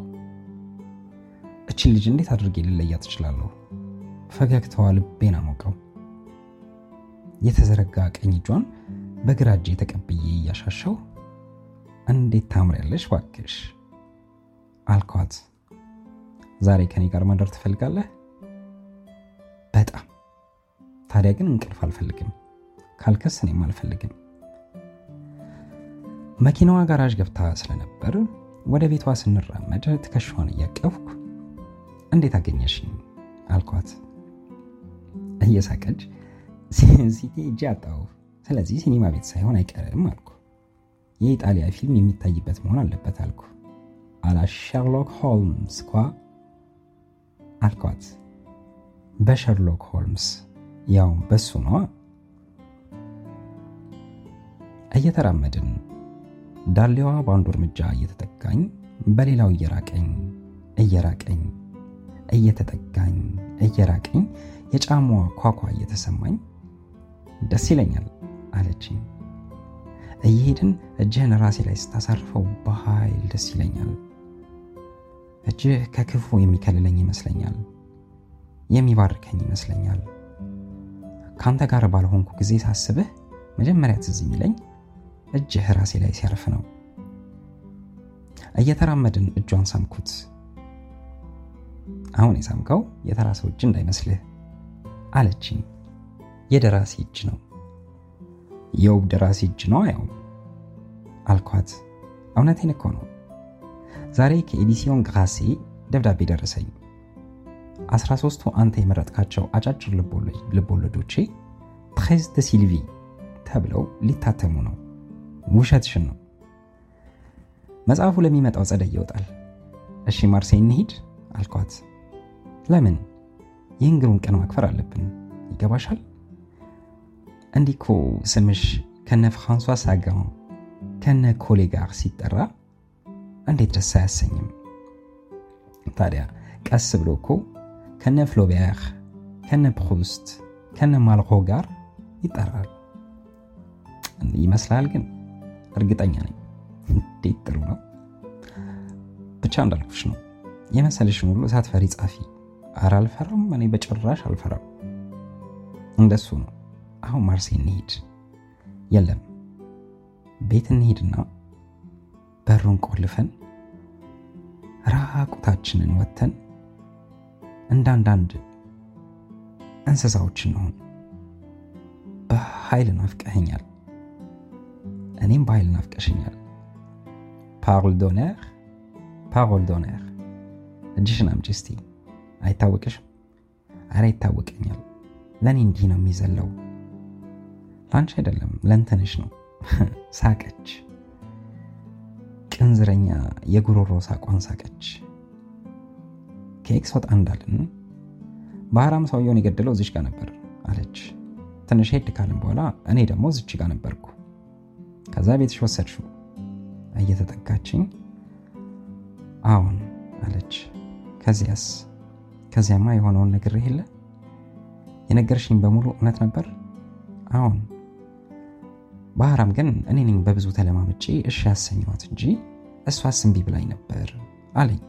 እችን ልጅ እንዴት አድርጌ ልለያት እችላለሁ? ፈገግታዋ ልቤን አሞቀው። የተዘረጋ ቀኝ እጇን በግራ እጄ ተቀብዬ እያሻሸው እንዴት ታምሪያለሽ ባክሽ አልኳት። ዛሬ ከኔ ጋር ማደር ትፈልጋለህ? በጣም ታዲያ ግን እንቅልፍ አልፈልግም ካልከስ እኔም አልፈልግም። መኪናዋ ጋራዥ ገብታ ስለነበር ወደ ቤቷ ስንራመድ ትከሻዋን እያቀፍኩ እንዴት አገኘሽኝ አልኳት። እየሳቀች ሲቴ እጅ አጣሁ፣ ስለዚህ ሲኒማ ቤት ሳይሆን አይቀርም አልኩ። የኢጣሊያ ፊልም የሚታይበት መሆን አለበት አልኩ። አላ ሸርሎክ ሆልምስ ኳ አልኳት። በሸርሎክ ሆልምስ ያው በሱ ነዋ። እየተራመድን ዳሌዋ በአንዱ እርምጃ እየተጠጋኝ በሌላው እየራቀኝ እየራቀኝ እየተጠጋኝ እየራቀኝ የጫማዋ ኳኳ እየተሰማኝ ደስ ይለኛል አለችኝ። እየሄድን እጅህን ራሴ ላይ ስታሳርፈው በኃይል ደስ ይለኛል። እጅህ ከክፉ የሚከልለኝ ይመስለኛል፣ የሚባርከኝ ይመስለኛል። ከአንተ ጋር ባልሆንኩ ጊዜ ሳስብህ መጀመሪያ ትዝ የሚለኝ እጅህ ራሴ ላይ ሲያርፍ ነው። እየተራመድን እጇን ሳምኩት። አሁን የሳምከው የተራ ሰው እጅ እንዳይመስልህ አለችኝ። የደራሲ እጅ ነው፣ የውብ ደራሲ እጅ ነው ያው አልኳት። እውነቴን እኮ ነው። ዛሬ ከ Éditions Grasset ደብዳቤ ደረሰኝ። 13ቱ አንተ የመረጥካቸው አጫጭር ልቦለዶቼ Treize de Sylvie ተብለው ሊታተሙ ነው። ውሸትሽን ነው። መጽሐፉ ለሚመጣው ጸደይ ይወጣል። እሺ ማርሴይ እንሂድ አልኳት። ለምን? ይህን ግሩም ቀን ማክበር አለብን። ይገባሻል? እንዲህ እኮ ስምሽ ከነ ፍራንሷ ሳጋን ከነ ኮሌት ጋር ሲጠራ እንዴት ደስ አያሰኝም? ታዲያ ቀስ ብሎ እኮ ከነ ፍሎቤር ከነ ፕሩስት ከነ ማልሮ ጋር ይጠራል ይመስላል። ግን እርግጠኛ ነኝ። እንዴት ጥሩ ነው። ብቻ እንዳልኩሽ ነው። የመሰልሽን ሁሉ ሳትፈሪ ጻፊ። ኧረ አልፈራም፣ እኔ በጭራሽ አልፈራም። እንደሱ ነው። አሁን ማርሴ እንሂድ። የለም ቤት እንሂድና በሩን ቆልፈን ራቁታችንን ወጥተን እንዳንዳንድ እንስሳዎች እንሆን። በኃይል ናፍቀኸኛል፣ እኔም በኃይል ናፍቀሽኛል። Parole d'honneur parole d'honneur። እጅሽን አምጪ እስቲ። አይታወቅሽም? አረ ይታወቀኛል። ለእኔ እንዲህ ነው የሚዘለው። ለአንቺ አይደለም ለእንትንሽ ነው። ሳቀች። ቅንዝረኛ የጉሮሮ ሳቋን ሳቀች። ከኤክስ ወጣ እንዳልን ባህራም ሰውየውን የገደለው እዚች ጋር ነበር አለች። ትንሽ ሄድ ካልን በኋላ እኔ ደግሞ እዚች ጋር ነበርኩ። ከዛ ቤትሽ ወሰድሽው። እየተጠጋችኝ አዎን አለች። ከዚያስ? ከዚያማ የሆነውን ነግሬህ የለ የነገርሽኝ በሙሉ እውነት ነበር? አዎን። ባህራም ግን እኔ ነኝ በብዙ ተለማምጬ እሺ ያሰኘዋት እንጂ እሷስ እምቢ ብላኝ ነበር አለኝ።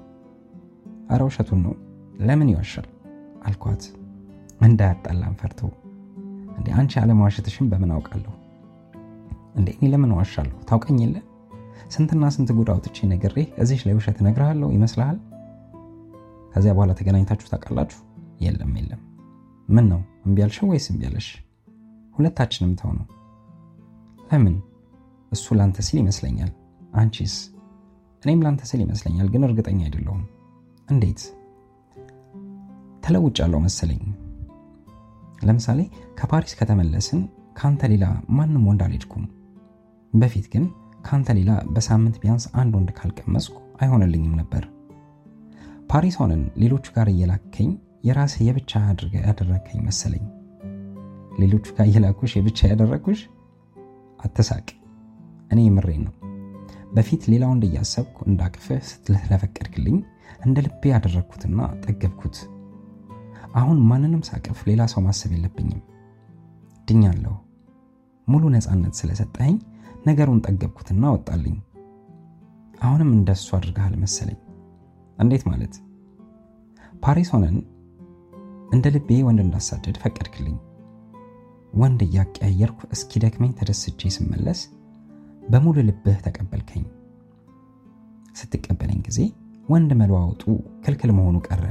አረ ውሸቱን ነው፣ ለምን ይዋሻል አልኳት። እንዳያጣላን ፈርቶ። እንዴ አንቺ አለመዋሸትሽን በምን አውቃለሁ? እንዴ እኔ ለምን ዋሻለሁ? ታውቀኝ የለ ስንትና ስንት ጉድ አውጥቼ ነግሬህ እዚሽ ላይ ውሸት እነግርሃለሁ ይመስልሃል? ከዚያ በኋላ ተገናኝታችሁ ታውቃላችሁ? የለም የለም። ምን ነው እምቢ ወይስ እምቢ አለሽ? ሁለታችንም ተው ነው። ለምን? እሱ ላንተ ሲል ይመስለኛል። አንቺስ? እኔም ላንተ ስል ይመስለኛል፣ ግን እርግጠኛ አይደለሁም። እንዴት? ተለውጫለሁ መሰለኝ። ለምሳሌ ከፓሪስ ከተመለስን ከአንተ ሌላ ማንም ወንድ አልሄድኩም። በፊት ግን ካንተ ሌላ በሳምንት ቢያንስ አንድ ወንድ ካልቀመስኩ አይሆንልኝም ነበር። ፓሪስ ሆነን ሌሎቹ ጋር እየላከኝ የራስህ የብቻ አድርገ ያደረግከኝ መሰለኝ። ሌሎቹ ጋር እየላኩሽ የብቻ ያደረግኩሽ? አትሳቅ። እኔ የምሬን ነው። በፊት ሌላ ወንድ እያሰብኩ እንዳቅፍህ ስለፈቀድክልኝ እንደ ልቤ ያደረግኩትና ጠገብኩት። አሁን ማንንም ሳቅፍ ሌላ ሰው ማሰብ የለብኝም። ድኛለሁ። ሙሉ ነፃነት ስለሰጠኸኝ ነገሩን ጠገብኩትና ወጣልኝ። አሁንም እንደሱ አድርገሃል መሰለኝ። እንዴት ማለት? ፓሪስ ሆነን እንደ ልቤ ወንድ እንዳሳደድ ፈቀድክልኝ። ወንድ እያቀያየርኩ እስኪደክመኝ ተደስቼ ስመለስ በሙሉ ልብህ ተቀበልከኝ። ስትቀበለኝ ጊዜ ወንድ መለዋወጡ ክልክል መሆኑ ቀረ።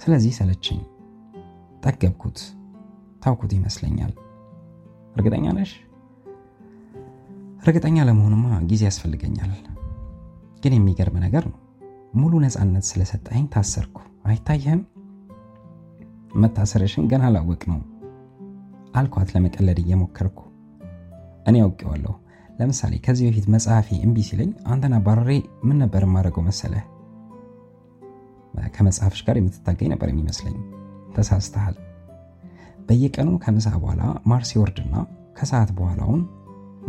ስለዚህ ሰለችኝ፣ ጠገብኩት፣ ታውኩት ይመስለኛል። እርግጠኛ ነሽ? እርግጠኛ ለመሆንማ ጊዜ ያስፈልገኛል። ግን የሚገርም ነገር ነው። ሙሉ ነፃነት ስለሰጠኝ ታሰርኩ። አይታየህም? መታሰርሽን ገና አላወቅ ነው አልኳት ለመቀለድ እየሞከርኩ። እኔ አውቄዋለሁ። ለምሳሌ ከዚህ በፊት መጽሐፌ እምቢ ሲለኝ አንተን አባረሬ ምን ነበር የማደርገው መሰለህ? ከመጽሐፍሽ ጋር የምትታገኝ ነበር የሚመስለኝ። ተሳስተሃል። በየቀኑ ከምሳ በኋላ ማርስ ይወርድና ከሰዓት በኋላውን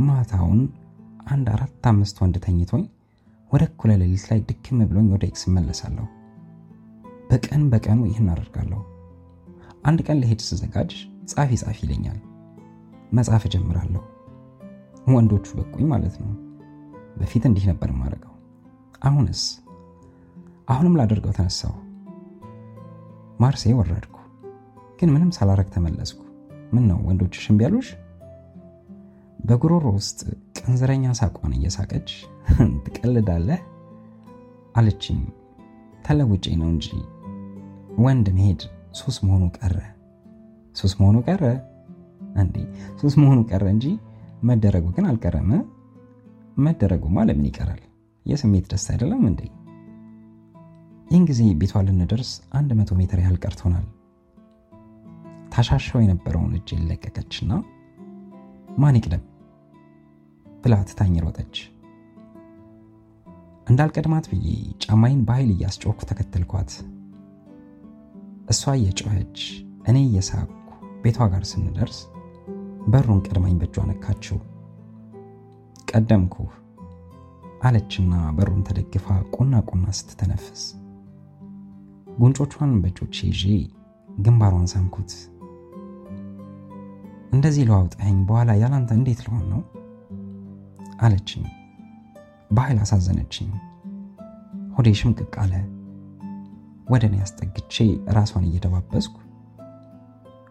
ማታውን አንድ አራት አምስት ወንድ ተኝቶኝ ወደ እኩለ ሌሊት ላይ ድክም ብሎኝ ወደ ኤክስ እመለሳለሁ። በቀን በቀኑ ይህን አደርጋለሁ። አንድ ቀን ልሄድ ስዘጋጅ ጻፊ ጻፊ ይለኛል። መጽሐፍ እጀምራለሁ። ወንዶቹ በቁኝ ማለት ነው። በፊት እንዲህ ነበር የማደርገው። አሁንስ አሁንም ላደርገው ተነሳሁ። ማርሴ ወረድኩ፣ ግን ምንም ሳላረግ ተመለስኩ። ምን ነው ወንዶችሽ እምቢ አሉሽ? በጉሮሮ ውስጥ ቀንዘረኛ ሳቋን እየሳቀች ትቀልዳለህ አለችኝ። ተለውጬ ነው እንጂ ወንድ መሄድ ሱስ መሆኑ ቀረ። ሱስ መሆኑ ቀረ እንዴ? ሱስ መሆኑ ቀረ እንጂ መደረጉ ግን አልቀረም። መደረጉማ ለምን ይቀራል? የስሜት ደስታ አይደለም እንዴ? ይህን ጊዜ ቤቷ ልንደርስ አንድ መቶ ሜትር ያህል ቀርቶናል። ታሻሻው የነበረውን እጅ ለቀቀችና ማን ይቅደም ብላ ትታኝ ሮጠች። እንዳልቀድማት ብዬ ጫማይን በኃይል እያስጮኩ ተከተልኳት። እሷ እየጮኸች እኔ እየሳኩ ቤቷ ጋር ስንደርስ በሩን ቀድማኝ በእጇ ነካችው። ቀደምኩህ አለችና በሩን ተደግፋ ቁና ቁና ስትተነፍስ ጉንጮቿን በእጆቼ ይዤ ግንባሯን ሳምኩት። እንደዚህ ለዋውጠኸኝ በኋላ ያላንተ እንዴት ልሆን ነው አለችኝ። በኃይል አሳዘነችኝ። ሆዴ ሽምቅቅ አለ። ወደ እኔ አስጠግቼ ራሷን እየደባበስኩ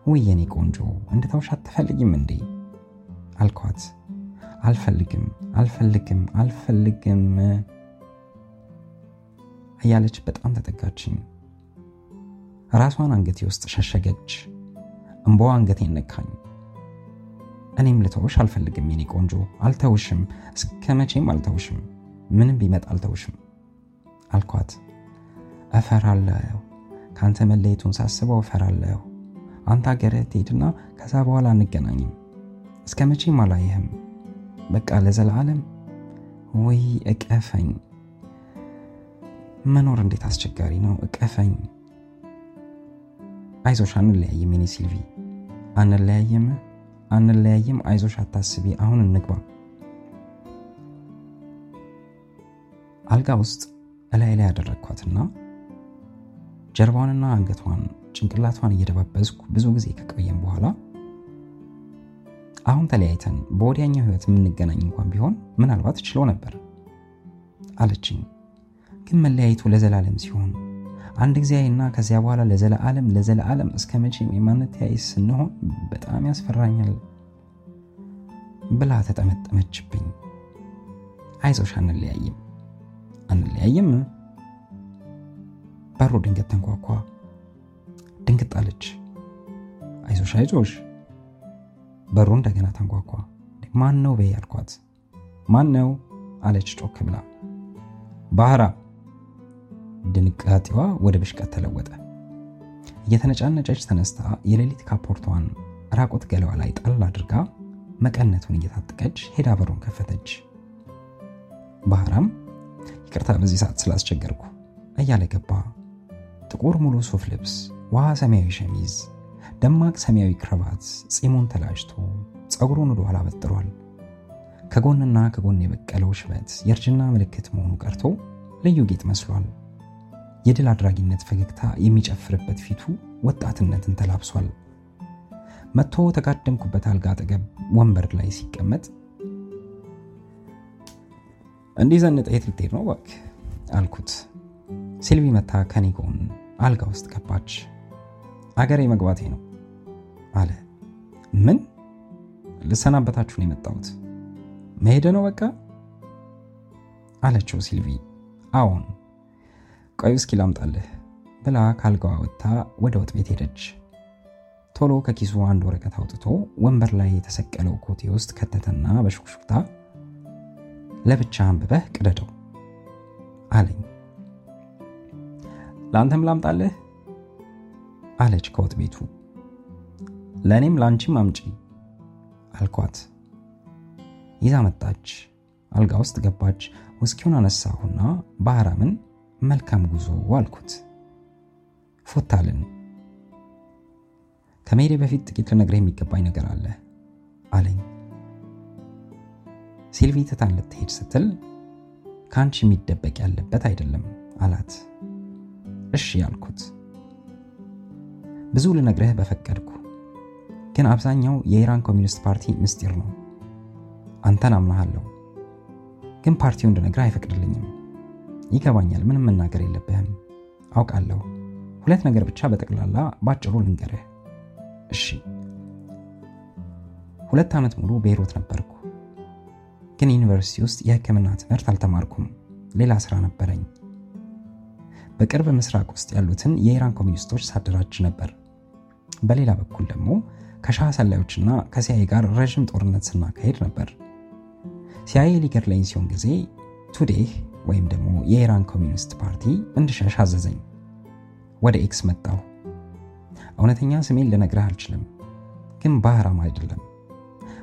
ውይ የኔ ቆንጆ እንድተውሽ አትፈልጊም እንዴ አልኳት። አልፈልግም አልፈልግም አልፈልግም እያለች በጣም ተጠጋችኝ። ራሷን አንገቴ ውስጥ ሸሸገች። እምባዋ አንገቴን ነካኝ። እኔም ልተውሽ አልፈልግም የኔ ቆንጆ፣ አልተውሽም፣ እስከ መቼም አልተውሽም፣ ምንም ቢመጣ አልተውሽም አልኳት። እፈራለሁ፣ ከአንተ መለየቱን ሳስበው እፈራለሁ። አንተ አገርህ ትሄድና ከዛ በኋላ አንገናኝም፣ እስከ መቼም አላየህም፣ በቃ ለዘላለም። ወይ እቀፈኝ፣ መኖር እንዴት አስቸጋሪ ነው፣ እቀፈኝ። አይዞሽ፣ አንለያይም የኔ ሲልቪ፣ አንለያይም አንለያይም። አይዞሽ አታስቢ፣ አሁን እንግባ። አልጋ ውስጥ እላይ ላይ ያደረግኳትና ጀርባዋንና አንገቷን ጭንቅላቷን እየደባበዝኩ ብዙ ጊዜ ከቆየም በኋላ አሁን ተለያይተን በወዲያኛው ህይወት የምንገናኝ እንኳን ቢሆን ምናልባት ችሎ ነበር አለችኝ። ግን መለያየቱ ለዘላለም ሲሆን አንድ ጊዜና ከዚያ በኋላ ለዘለዓለም ለዘለዓለም እስከ መቼም የማንተያይ ስንሆን በጣም ያስፈራኛል ብላ ተጠመጠመችብኝ። አይዞሽ አንለያይም አንለያይም። በሩ ድንገት ተንኳኳ። ድንግጥ አለች። አይዞሽ አይዞሽ። በሩ እንደገና ተንኳኳ። ማን ነው በይ አልኳት። ማን ነው አለች ጮክ ብላ። ባህራ ድንጋጤዋ ወደ ብሽቀት ተለወጠ። እየተነጫነጨች ተነስታ የሌሊት ካፖርቷን ራቆት ገለዋ ላይ ጣል አድርጋ መቀነቱን እየታጠቀች ሄዳ በሩን ከፈተች። ባህራም ይቅርታ በዚህ ሰዓት ስላስቸገርኩ እያለ ገባ። ጥቁር ሙሉ ሱፍ ልብስ፣ ውሃ ሰማያዊ ሸሚዝ፣ ደማቅ ሰማያዊ ክረባት፣ ጺሙን ተላጭቶ ፀጉሩን ወደ ኋላ በጥሯል። ከጎንና ከጎን የበቀለው ሽበት የእርጅና ምልክት መሆኑ ቀርቶ ልዩ ጌጥ መስሏል። የድል አድራጊነት ፈገግታ የሚጨፍርበት ፊቱ ወጣትነትን ተላብሷል። መጥቶ ተጋደምኩበት አልጋ አጠገብ ወንበር ላይ ሲቀመጥ እንዲህ ዘንጠ የት ልትሄድ ነው እባክህ አልኩት። ሲልቪ መታ ከኔ ጎን አልጋ ውስጥ ገባች። አገሬ መግባቴ ነው አለ። ምን ልሰናበታችሁ ነው የመጣሁት? መሄደ ነው በቃ አለችው ሲልቪ። አዎን ቆይ እስኪ ላምጣልህ ብላ ካልጋዋ ወጥታ ወደ ወጥ ቤት ሄደች። ቶሎ ከኪሱ አንድ ወረቀት አውጥቶ ወንበር ላይ የተሰቀለው ኮቴ ውስጥ ከተተና በሹክሹክታ ለብቻ አንብበህ ቅደደው አለኝ። ለአንተም ላምጣልህ አለች ከወጥ ቤቱ። ለእኔም ለአንቺም አምጪ አልኳት። ይዛ መጣች። አልጋ ውስጥ ገባች። ውስኪውን አነሳሁና ባህራምን መልካም ጉዞ አልኩት። ፎታልን። ከመሄዴ በፊት ጥቂት ልነግርህ የሚገባኝ ነገር አለ አለኝ። ሲልቪ ትታን ልትሄድ ስትል ከአንቺ የሚደበቅ ያለበት አይደለም አላት። እሺ ያልኩት። ብዙ ልነግርህ በፈቀድኩ፣ ግን አብዛኛው የኢራን ኮሚኒስት ፓርቲ ምስጢር ነው። አንተን አምናሃለሁ፣ ግን ፓርቲው እንድነግርህ አይፈቅድልኝም። ይገባኛል፣ ምንም መናገር የለብህም አውቃለሁ። ሁለት ነገር ብቻ በጠቅላላ ባጭሩ ልንገርህ። እሺ። ሁለት ዓመት ሙሉ ቤይሩት ነበርኩ፣ ግን ዩኒቨርሲቲ ውስጥ የሕክምና ትምህርት አልተማርኩም። ሌላ ስራ ነበረኝ። በቅርብ ምስራቅ ውስጥ ያሉትን የኢራን ኮሚኒስቶች ሳደራጅ ነበር። በሌላ በኩል ደግሞ ከሻህ ሰላዮችና ከሲአይኤ ጋር ረዥም ጦርነት ስናካሄድ ነበር። ሲአይኤ ሊገድለኝ ሲሆን ጊዜ ቱዴህ ወይም ደግሞ የኢራን ኮሚኒስት ፓርቲ እንድሸሽ አዘዘኝ። ወደ ኤክስ መጣሁ። እውነተኛ ስሜን ልነግርህ አልችልም፣ ግን ባህራም አይደለም።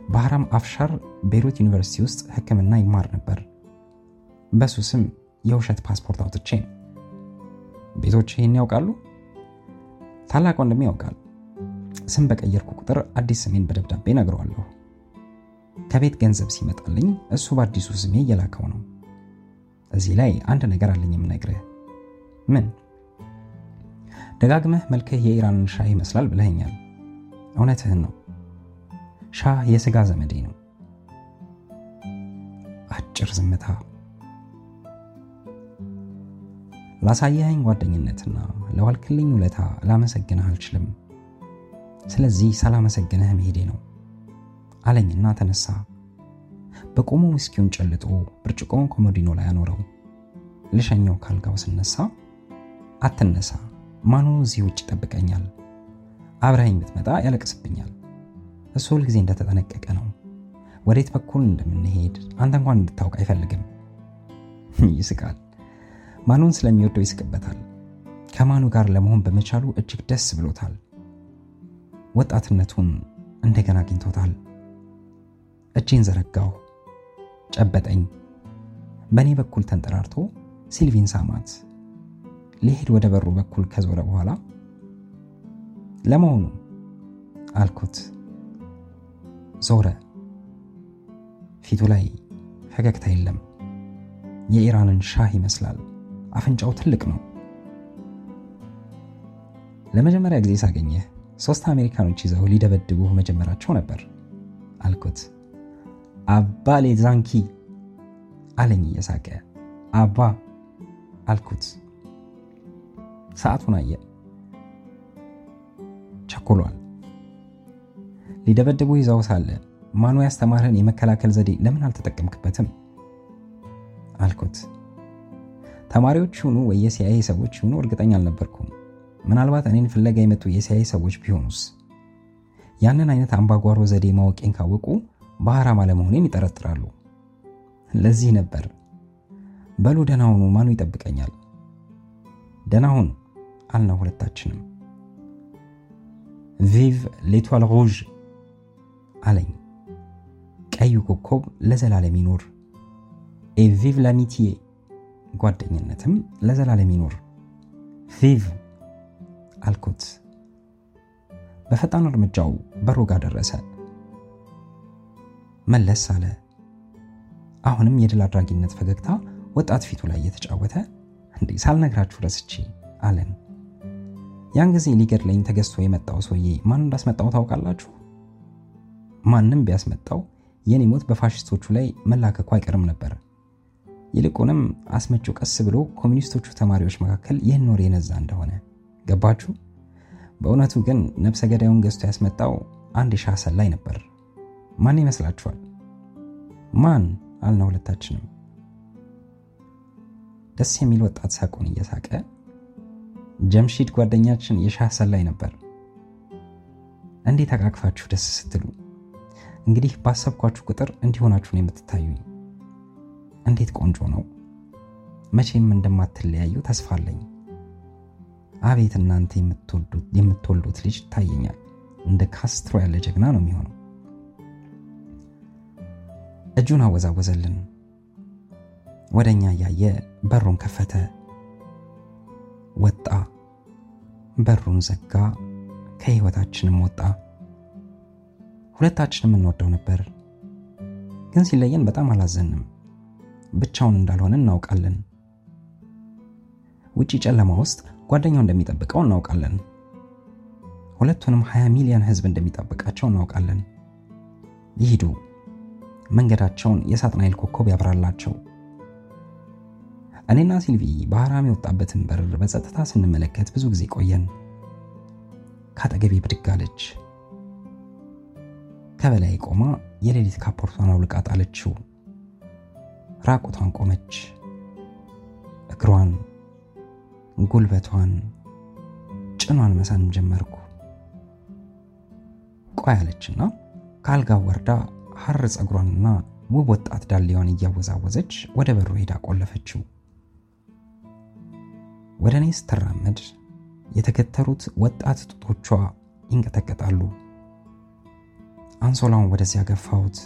ባህራም አፍሻር ቤይሩት ዩኒቨርሲቲ ውስጥ ሕክምና ይማር ነበር። በሱ ስም የውሸት ፓስፖርት አውጥቼ ቤቶች ይህን ያውቃሉ? ታላቅ ወንድሜ ያውቃል። ስም በቀየርኩ ቁጥር አዲስ ስሜን በደብዳቤ ነግረዋለሁ። ከቤት ገንዘብ ሲመጣልኝ እሱ በአዲሱ ስሜ እየላከው ነው። እዚህ ላይ አንድ ነገር አለኝ የምነግርህ። ምን? ደጋግመህ መልክህ የኢራንን ሻህ ይመስላል ብለኸኛል። እውነትህን ነው። ሻህ የሥጋ ዘመዴ ነው። አጭር ዝምታ። ላሳየኸኝ ጓደኝነትና ለዋልክልኝ ውለታ ላመሰግንህ አልችልም። ስለዚህ ሳላመሰግንህ መሄዴ ነው አለኝና ተነሳ። በቆሙ ውስኪውን ጨልጦ ብርጭቆውን ኮሞዲኖ ላይ አኖረው። ልሸኘው ካልጋው ስነሳ አትነሳ፣ ማኑ እዚህ ውጭ ይጠብቀኛል። አብረኸኝ ብትመጣ ያለቅስብኛል። እሱ ሁልጊዜ እንደተጠነቀቀ ነው። ወዴት በኩል እንደምንሄድ አንተ እንኳን እንድታውቅ አይፈልግም። ይስቃል። ማኑን ስለሚወደው ይስቅበታል። ከማኑ ጋር ለመሆን በመቻሉ እጅግ ደስ ብሎታል። ወጣትነቱን እንደገና አግኝቶታል። እጄን ዘረጋሁ፣ ጨበጠኝ። በእኔ በኩል ተንጠራርቶ ሲልቪን ሳማት። ሊሄድ ወደ በሩ በኩል ከዞረ በኋላ ለመሆኑ አልኩት። ዞረ። ፊቱ ላይ ፈገግታ የለም። የኢራንን ሻህ ይመስላል። አፍንጫው ትልቅ ነው። ለመጀመሪያ ጊዜ ሳገኘህ ሶስት አሜሪካኖች ይዘው ሊደበድቡህ መጀመራቸው ነበር አልኩት። አባ ሌዛንኪ አለኝ እየሳቀ። አባ አልኩት። ሰዓቱን አየ። ቸኩሏል። ሊደበድቡ ይዘው ሳለ ማኑ ያስተማርህን የመከላከል ዘዴ ለምን አልተጠቀምክበትም? አልኩት። ተማሪዎች ይሁኑ ወይ የሲአይኤ ሰዎች ይሁኑ እርግጠኛ አልነበርኩም። ምናልባት እኔን ፍለጋ የመጡ የሲአይኤ ሰዎች ቢሆኑስ? ያንን አይነት አምባጓሮ ዘዴ ማወቄን ካወቁ ባህራም አለመሆኔን ይጠረጥራሉ። ለዚህ ነበር በሉ ደህና ማኑ ይጠብቀኛል። ደህና ሁኑ ሁለታችንም። Vive l'étoile rouge አለኝ። ቀዩ ኮከብ ለዘላለም ይኑር። Et vive l'amitié ጓደኝነትም ለዘላለም ይኑር። Vive አልኩት። በፈጣን እርምጃው በሩ ጋር ደረሰ። መለስ አለ። አሁንም የድል አድራጊነት ፈገግታ ወጣት ፊቱ ላይ እየተጫወተ እንዴ ሳልነግራችሁ ረስቼ አለን። ያን ጊዜ ሊገድለኝ ተገዝቶ የመጣው ሰውዬ ማን እንዳስመጣው ታውቃላችሁ? ማንም ቢያስመጣው የኔ ሞት በፋሽስቶቹ ላይ መላከኩ አይቀርም ነበር። ይልቁንም አስመጪው ቀስ ብሎ ኮሚኒስቶቹ ተማሪዎች መካከል ይህን ወሬ የነዛ እንደሆነ ገባችሁ? በእውነቱ ግን ነብሰ ገዳዩን ገዝቶ ያስመጣው አንድ የሻህ ሰላይ ነበር። ማን ይመስላችኋል? ማን አልነ ሁለታችንም። ደስ የሚል ወጣት ሳቁን እየሳቀ ጀምሺድ ጓደኛችን የሻህ ሰላይ ነበር። እንዴት አቃቅፋችሁ ደስ ስትሉ! እንግዲህ ባሰብኳችሁ ቁጥር እንዲሆናችሁ ነው የምትታዩኝ። እንዴት ቆንጆ ነው! መቼም እንደማትለያዩ ተስፋ አለኝ። አቤት እናንተ የምትወልዱት ልጅ ይታየኛል። እንደ ካስትሮ ያለ ጀግና ነው የሚሆነው። እጁን አወዛወዘልን። ወደ እኛ እያየ በሩን ከፈተ። ወጣ። በሩን ዘጋ። ከህይወታችንም ወጣ። ሁለታችንም እንወደው ነበር፣ ግን ሲለየን በጣም አላዘንም። ብቻውን እንዳልሆነ እናውቃለን። ውጪ ጨለማ ውስጥ ጓደኛው እንደሚጠብቀው እናውቃለን። ሁለቱንም 20 ሚሊዮን ህዝብ እንደሚጠብቃቸው እናውቃለን። ይሂዱ፣ መንገዳቸውን የሳጥናኤል ኮከብ ያብራላቸው። እኔና ሲልቪ ባህራም የወጣበትን በር በጸጥታ ስንመለከት ብዙ ጊዜ ቆየን። ከአጠገቤ ብድግ አለች። ከበላይ ቆማ የሌሊት ካፖርቷን አውልቃ ጣለችው። ራቁቷን ቆመች። እግሯን፣ ጉልበቷን፣ ጭኗን መሳን ጀመርኩ። ቆይ አለችና ከአልጋው ወርዳ ሐር ፀጉሯንና ውብ ወጣት ዳሌዋን እያወዛወዘች ወደ በሩ ሄዳ ቆለፈችው። ወደ እኔ ስትራመድ የተገተሩት ወጣት ጡቶቿ ይንቀጠቀጣሉ። አንሶላውን ወደዚያ ገፋሁት።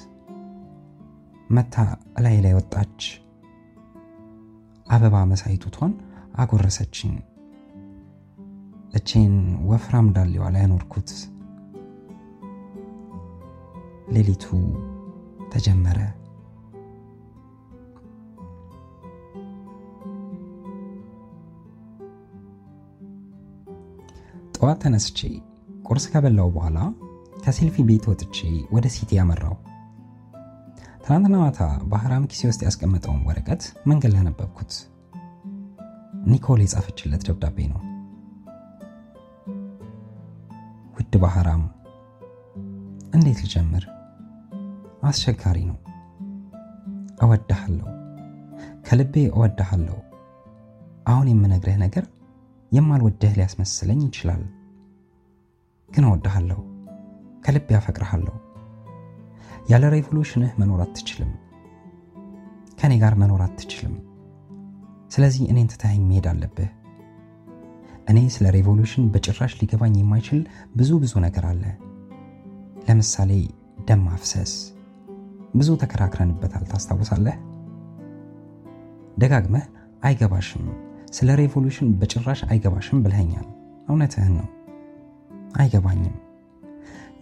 መታ እላይ ላይ ወጣች። አበባ መሳይ ጡቷን አጎረሰችኝ። እቼን ወፍራም ዳሌዋ ላይ አኖርኩት። ሌሊቱ ተጀመረ። ጠዋት ተነስቼ ቁርስ ከበላው በኋላ ከሴልፊ ቤት ወጥቼ ወደ ሲቲ ያመራው። ትናንትና ማታ ባህራም ኪሴ ውስጥ ያስቀመጠውን ወረቀት መንገድ ላይ ያነበብኩት። ኒኮል የጻፈችለት ደብዳቤ ነው። ውድ ባህራም፣ እንዴት ልጀምር? አስቸጋሪ ነው። እወድሃለሁ፣ ከልቤ እወድሃለሁ። አሁን የምነግርህ ነገር የማልወደህ ሊያስመስለኝ ይችላል፣ ግን እወድሃለሁ፣ ከልቤ ያፈቅርሃለሁ። ያለ ሬቮሉሽንህ መኖር አትችልም። ከእኔ ጋር መኖር አትችልም። ስለዚህ እኔን ትተኸኝ መሄድ አለብህ። እኔ ስለ revolution በጭራሽ ሊገባኝ የማይችል ብዙ ብዙ ነገር አለ። ለምሳሌ ደም ማፍሰስ። ብዙ ተከራክረንበታል፣ ታስታውሳለህ? ደጋግመህ አይገባሽም፣ ስለ revolution በጭራሽ አይገባሽም ብለኸኛል። እውነትህን ነው፣ አይገባኝም።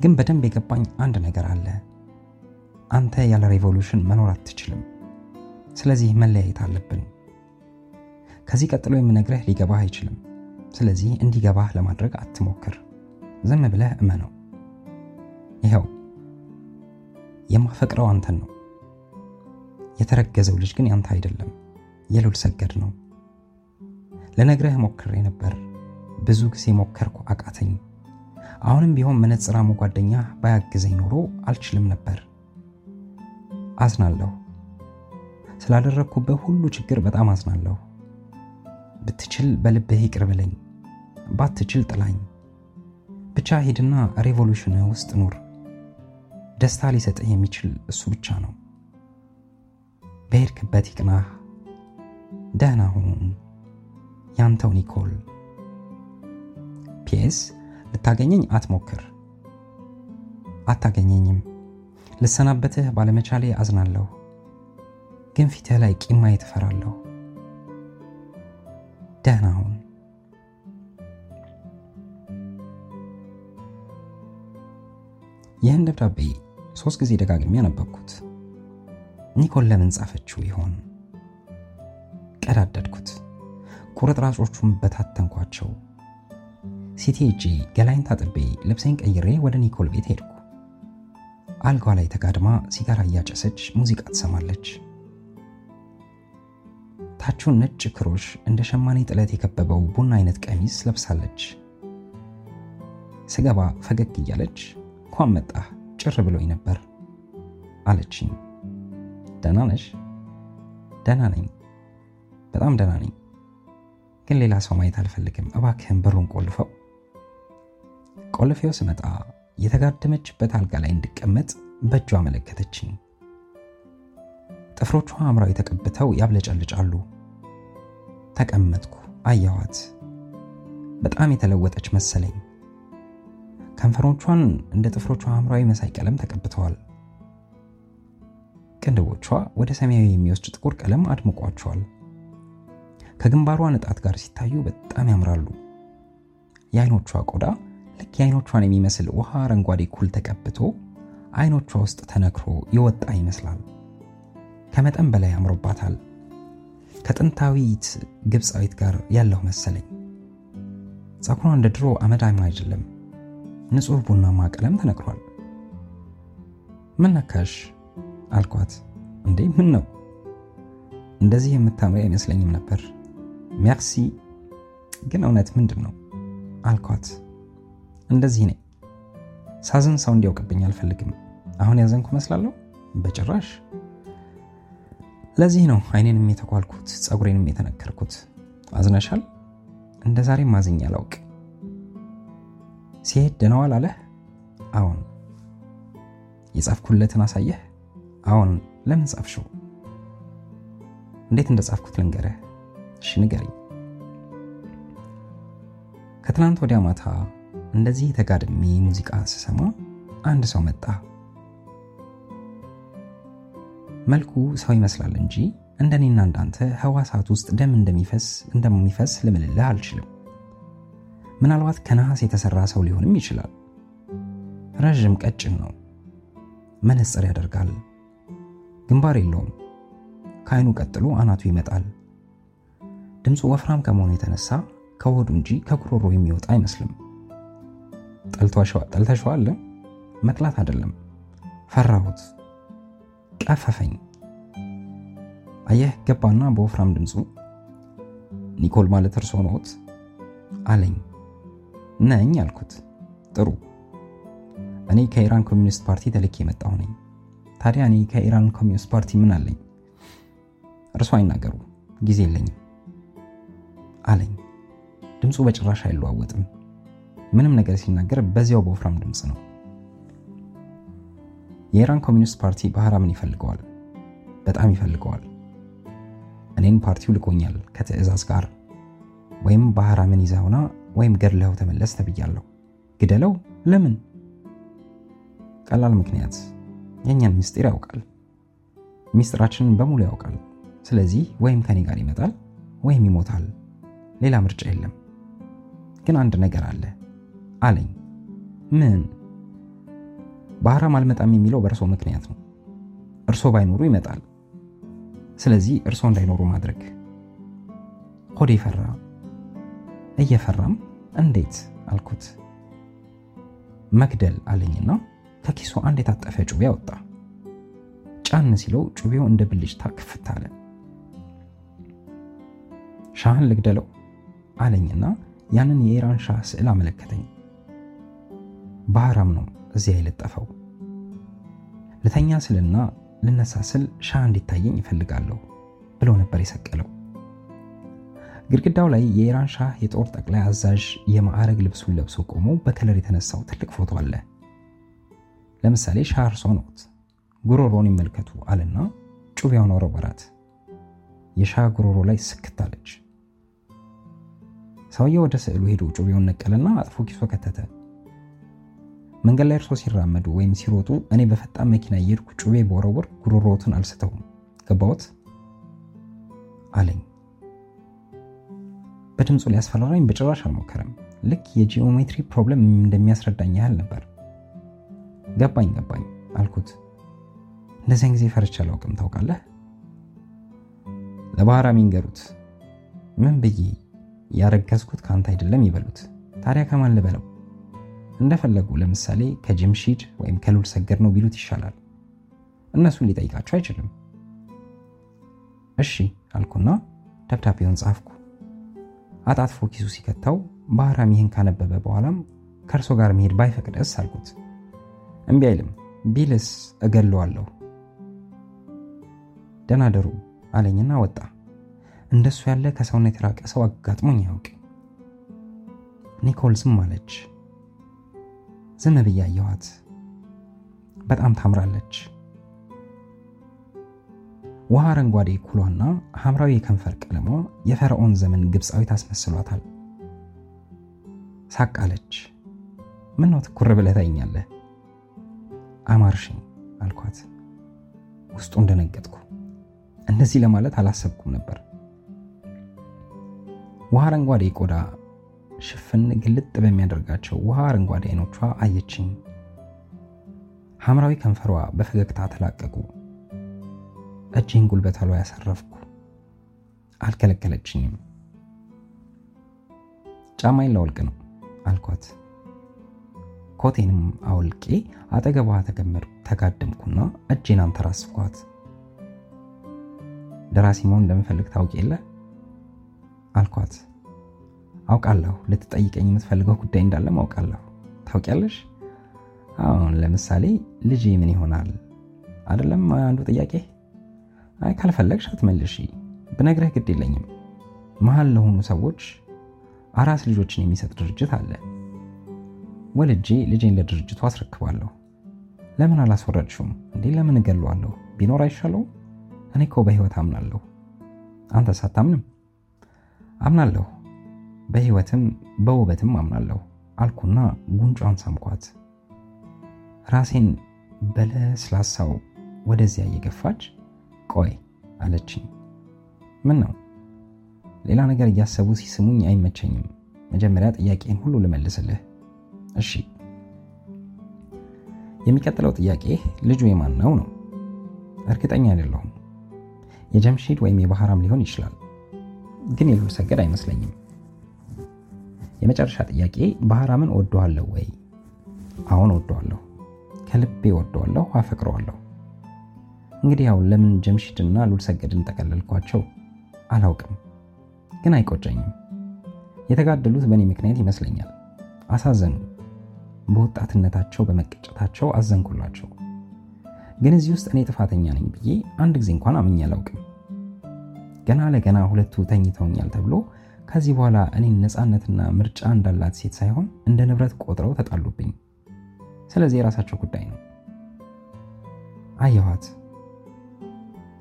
ግን በደንብ የገባኝ አንድ ነገር አለ። አንተ ያለ revolution መኖር አትችልም። ስለዚህ መለያየት አለብን። ከዚህ ቀጥሎ የምነግረህ ሊገባህ አይችልም። ስለዚህ እንዲገባህ ለማድረግ አትሞክር። ዝም ብለህ እመነው። ይኸው የማፈቅረው አንተን ነው። የተረገዘው ልጅ ግን ያንተ አይደለም፣ የሉል ሰገድ ነው። ለነግረህ ሞክሬ ነበር። ብዙ ጊዜ ሞከርኩ፣ አቃተኝ። አሁንም ቢሆን መነጽራሙ ጓደኛ ባያግዘኝ ኖሮ አልችልም ነበር። አዝናለሁ። ስላደረግኩበት ሁሉ ችግር በጣም አዝናለሁ። ብትችል በልብህ ይቅር በለኝ፣ ባትችል ጥላኝ። ብቻ ሂድና revolution ህ ውስጥ ኑር። ደስታ ሊሰጥህ የሚችል እሱ ብቻ ነው። በሄድክበት ይቅናህ። ደህና ሁን። ያንተው ኒኮል። PS ልታገኘኝ አትሞክር። አታገኘኝም። ልሰናበትህ ባለመቻሌ አዝናለሁ፣ ግን ፊትህ ላይ ቂም ማየት እፈራለሁ። ደህና ሁን። ይህን ደብዳቤ ሶስት ጊዜ ደጋግሜ ያነበብኩት። ኒኮል ለምን ጻፈችው ይሆን? ቀዳደድኩት። ቁርጥራጮቹን በታተንኳቸው። Cité ሄጄ ገላዬን ታጥቤ ልብሴን ቀይሬ ወደ ኒኮል ቤት ሄድኩ። አልጋዋ ላይ ተጋድማ ሲጋራ እያጨሰች ሙዚቃ ትሰማለች። ታቹን ነጭ ክሮሽ እንደ ሸማኔ ጥለት የከበበው ቡና አይነት ቀሚስ ለብሳለች። ስገባ ፈገግ እያለች እንኳን መጣህ ጭር ብሎኝ ነበር አለችኝ። ደህና ነሽ? ደህና ነኝ፣ በጣም ደህና ነኝ፣ ግን ሌላ ሰው ማየት አልፈልግም። እባክህን በሩን ቆልፈው። ቆልፌው ስመጣ የተጋደመችበት አልጋ ላይ እንድቀመጥ በእጇ አመለከተችኝ። ጥፍሮቿ ሐምራዊ ተቀብተው ያብለጨልጫሉ። ተቀመጥኩ፣ አየኋት። በጣም የተለወጠች መሰለኝ። ከንፈሮቿን እንደ ጥፍሮቿ ሐምራዊ መሳይ ቀለም ተቀብተዋል። ቅንድቦቿ ወደ ሰማያዊ የሚወስድ ጥቁር ቀለም አድምቋቸዋል። ከግንባሯ ንጣት ጋር ሲታዩ በጣም ያምራሉ። የአይኖቿ ቆዳ ልክ የአይኖቿን የሚመስል ውሃ አረንጓዴ ኩል ተቀብቶ አይኖቿ ውስጥ ተነክሮ የወጣ ይመስላል። ከመጠን በላይ አምሮባታል። ከጥንታዊት ግብፃዊት ጋር ያለው መሰለኝ። ፀጉሯ እንደ ድሮ አመዳም አይደለም፣ ንጹሕ ቡናማ ቀለም ተነክሯል። ምን አልኳት። እንዴ ምን ነው? እንደዚህ የምታምሪ አይመስለኝም ነበር። ሜርሲ። ግን እውነት ምንድን ነው አልኳት። እንደዚህ ነኝ። ሳዝን ሰው እንዲያውቅብኝ አልፈልግም። አሁን ያዘንኩ መስላለሁ? በጭራሽ። ለዚህ ነው አይኔንም የተኳልኩት ፀጉሬንም የተነከርኩት። አዝነሻል? እንደ ዛሬም ማዝኝ አላውቅ። ሲሄድ ደነዋል አለህ? አዎን። የጻፍኩለትን አሳየህ? አዎን። ለምን ጻፍሽው? እንዴት እንደ ጻፍኩት ልንገረህ። እሺ ንገረኝ። ከትናንት ወዲያ ማታ እንደዚህ ተጋድሜ ሙዚቃ ስሰማ አንድ ሰው መጣ። መልኩ ሰው ይመስላል እንጂ እንደኔና እንዳንተ ህዋሳት ውስጥ ደም እንደሚፈስ እንደሚፈስ ልምልልህ አልችልም። ምናልባት ከነሐስ የተሰራ ሰው ሊሆንም ይችላል። ረዥም ቀጭን ነው። መነጽር ያደርጋል። ግንባር የለውም። ከአይኑ ቀጥሎ አናቱ ይመጣል። ድምፁ ወፍራም ከመሆኑ የተነሳ ከሆዱ እንጂ ከጉሮሮ የሚወጣ አይመስልም። ጠልተሸዋል? መጥላት አይደለም። ፈራሁት፣ ቀፈፈኝ። አየህ ገባና በወፍራም ድምፁ ኒኮል ማለት እርሶ ነዎት አለኝ። ነኝ አልኩት። ጥሩ። እኔ ከኢራን ኮሚኒስት ፓርቲ ተልኬ የመጣሁ ነኝ። ታዲያ እኔ ከኢራን ኮሚኒስት ፓርቲ ምን አለኝ? እርሶ አይናገሩ፣ ጊዜ የለኝም አለኝ። ድምፁ በጭራሽ አይለዋወጥም። ምንም ነገር ሲናገር በዚያው በወፍራም ድምፅ ነው። የኢራን ኮሚኒስት ፓርቲ ባህራምን ይፈልገዋል፣ በጣም ይፈልገዋል። እኔን ፓርቲው ልኮኛል ከትዕዛዝ ጋር። ወይም ባህራምን ይዘውና ወይም ገድለው ተመለስ ተብያለሁ። ግደለው? ለምን? ቀላል ምክንያት፣ የእኛን ምስጢር ያውቃል። ሚስጥራችንን በሙሉ ያውቃል። ስለዚህ ወይም ከኔ ጋር ይመጣል ወይም ይሞታል። ሌላ ምርጫ የለም። ግን አንድ ነገር አለ አለኝ። ምን? ባህራም አልመጣም የሚለው በእርሶ ምክንያት ነው። እርሶ ባይኖሩ ይመጣል። ስለዚህ እርሶ እንዳይኖሩ ማድረግ። ሆዴ ፈራ። እየፈራም እንዴት አልኩት። መግደል አለኝና ከኪሱ አንድ የታጠፈ ጩቤ አወጣ። ጫን ሲለው ጩቤው እንደ ብልጭታ ክፍት አለ። ሻህን ልግደለው አለኝና ያንን የኢራን ሻህ ስዕል አመለከተኝ። ባህራም ነው እዚያ የለጠፈው። ልተኛ ስልና ልነሳ ስል ሻህ እንዲታየኝ ይፈልጋለሁ ብሎ ነበር የሰቀለው። ግድግዳው ላይ የኢራን ሻህ የጦር ጠቅላይ አዛዥ የማዕረግ ልብሱን ለብሶ ቆሞ በከለር የተነሳው ትልቅ ፎቶ አለ። ለምሳሌ ሻህ እርሶ ነዎት፣ ጉሮሮን ይመልከቱ አለና ጩቤውን ወረወራት። የሻህ ጉሮሮ ላይ ስክት አለች። ሰውየው ወደ ስዕሉ ሄዶ ጩቤውን ነቀለና አጥፎ ኪሱ ከተተ። መንገድ ላይ እርሶ ሲራመዱ ወይም ሲሮጡ እኔ በፈጣን መኪና እየሄድኩ ጩቤ ብወረውር ጉሮሮትን አልስተውም። ገባዎት? አለኝ። በድምፁ ሊያስፈራራኝ በጭራሽ አልሞከረም። ልክ የጂኦሜትሪ problem እንደሚያስረዳኝ ያህል ነበር። ገባኝ ገባኝ አልኩት። እንደዚያን ጊዜ ፈርቻ አላውቅም ታውቃለህ። ለባህራም ይንገሩት። ምን ብዬ ያረገዝኩት ከአንተ አይደለም ይበሉት። ታዲያ ከማን ልበለው? እንደፈለጉ ለምሳሌ ከጅምሺድ ወይም ከሉል ሰገድ ነው ቢሉት ይሻላል። እነሱን ሊጠይቃቸው አይችልም። እሺ አልኩና ደብዳቤውን ጻፍኩ። አጣጥፎ ኪሱ ሲከተው ባህራም ይህን ካነበበ በኋላም ከእርሶ ጋር መሄድ ባይፈቅደስ አልኩት። እምቢ አይልም። ቢልስ እገለዋለሁ። ደናደሩ አለኝና ወጣ። እንደሱ ያለ ከሰውነት የራቀ ሰው አጋጥሞኝ ያውቅ። ኒኮል ዝም አለች። ዝም ብዬ በጣም ታምራለች። ውሃ አረንጓዴ ኩሏና ሐምራዊ የከንፈር ቀለሟ የፈርዖን ዘመን ግብፃዊት አስመስሏታል። ሳቃለች። ምን ነው ትኩር ብለህ ታይኛለህ? አማርሽኝ አልኳት። ውስጡ እንደነገጥኩ እንደዚህ ለማለት አላሰብኩም ነበር። ውሃ አረንጓዴ ቆዳ ሽፍን ግልጥ በሚያደርጋቸው ውሃ አረንጓዴ አይኖቿ አየችኝ። ሐምራዊ ከንፈሯ በፈገግታ ተላቀቁ። እጄን ጉልበቷ ላይ ያሳረፍኩ። አልከለከለችኝም። ጫማዬን ላወልቅ ነው አልኳት። ኮቴንም አውልቄ አጠገቧ ተጋደምኩና እጄን አንተራስኳት። ደራሲ መሆን እንደምፈልግ ታውቅ የለ አልኳት። አውቃለሁ። ልትጠይቀኝ የምትፈልገው ጉዳይ እንዳለም አውቃለሁ። ታውቂያለሽ? አሁን ለምሳሌ ልጄ ምን ይሆናል አይደለም አንዱ ጥያቄ። አይ ካልፈለግሽ አትመልሺ፣ ብነግረህ ግድ የለኝም። መሀል ለሆኑ ሰዎች አራስ ልጆችን የሚሰጥ ድርጅት አለ። ወልጄ ልጄን ለድርጅቱ አስረክባለሁ። ለምን አላስወረድሽውም እንዴ? ለምን እገለዋለሁ? ቢኖር አይሻለው? እኔ እኮ በህይወት አምናለሁ። አንተስ አታምንም? አምናለሁ በህይወትም በውበትም አምናለሁ አልኩና ጉንጯን ሳምኳት። ራሴን በለስላሳው ወደዚያ እየገፋች ቆይ አለችኝ። ምን ነው? ሌላ ነገር እያሰቡ ሲስሙኝ አይመቸኝም። መጀመሪያ ጥያቄን ሁሉ ልመልስልህ። እሺ፣ የሚቀጥለው ጥያቄ ልጁ የማን ነው ነው? እርግጠኛ አይደለሁም። የጀምሺድ ወይም የባህራም ሊሆን ይችላል፣ ግን የሉል ሰገድ አይመስለኝም። የመጨረሻ ጥያቄ ባህራምን ወደዋለሁ ወይ? አሁን ወደዋለሁ፣ ከልቤ ወደዋለሁ፣ አፈቅረዋለሁ። እንግዲህ ያው ለምን ጀምሺድና ሉል ሰገድን ጠቀለልኳቸው አላውቅም፣ ግን አይቆጨኝም። የተጋደሉት በእኔ ምክንያት ይመስለኛል። አሳዘኑ። በወጣትነታቸው በመቀጨታቸው አዘንኩላቸው። ግን እዚህ ውስጥ እኔ ጥፋተኛ ነኝ ብዬ አንድ ጊዜ እንኳን አምኜ አላውቅም። ገና ለገና ሁለቱ ተኝተውኛል ተብሎ ከዚህ በኋላ እኔን ነፃነትና ምርጫ እንዳላት ሴት ሳይሆን እንደ ንብረት ቆጥረው ተጣሉብኝ። ስለዚህ የራሳቸው ጉዳይ ነው። አየኋት።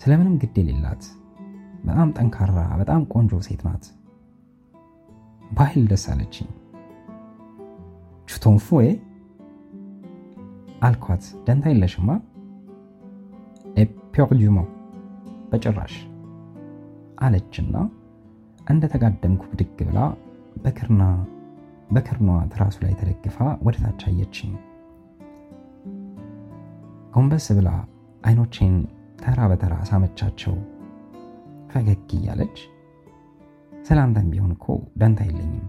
ስለምንም ግድ የሌላት በጣም ጠንካራ፣ በጣም ቆንጆ ሴት ናት። ባህል ደስ አለችኝ። ቹቶንፉ አልኳት። ደንታ የለሽማ ኤፒርዱሞ በጭራሽ አለችና እንደ ተጋደምኩ ብድግ ብላ በክርና በክርኗ ትራሱ ላይ ተደግፋ ወደ ታች አየችኝ። ጎንበስ ብላ አይኖቼን ተራ በተራ ሳመቻቸው። ፈገግ እያለች ስለ አንተም ቢሆን እኮ ደንታ የለኝም።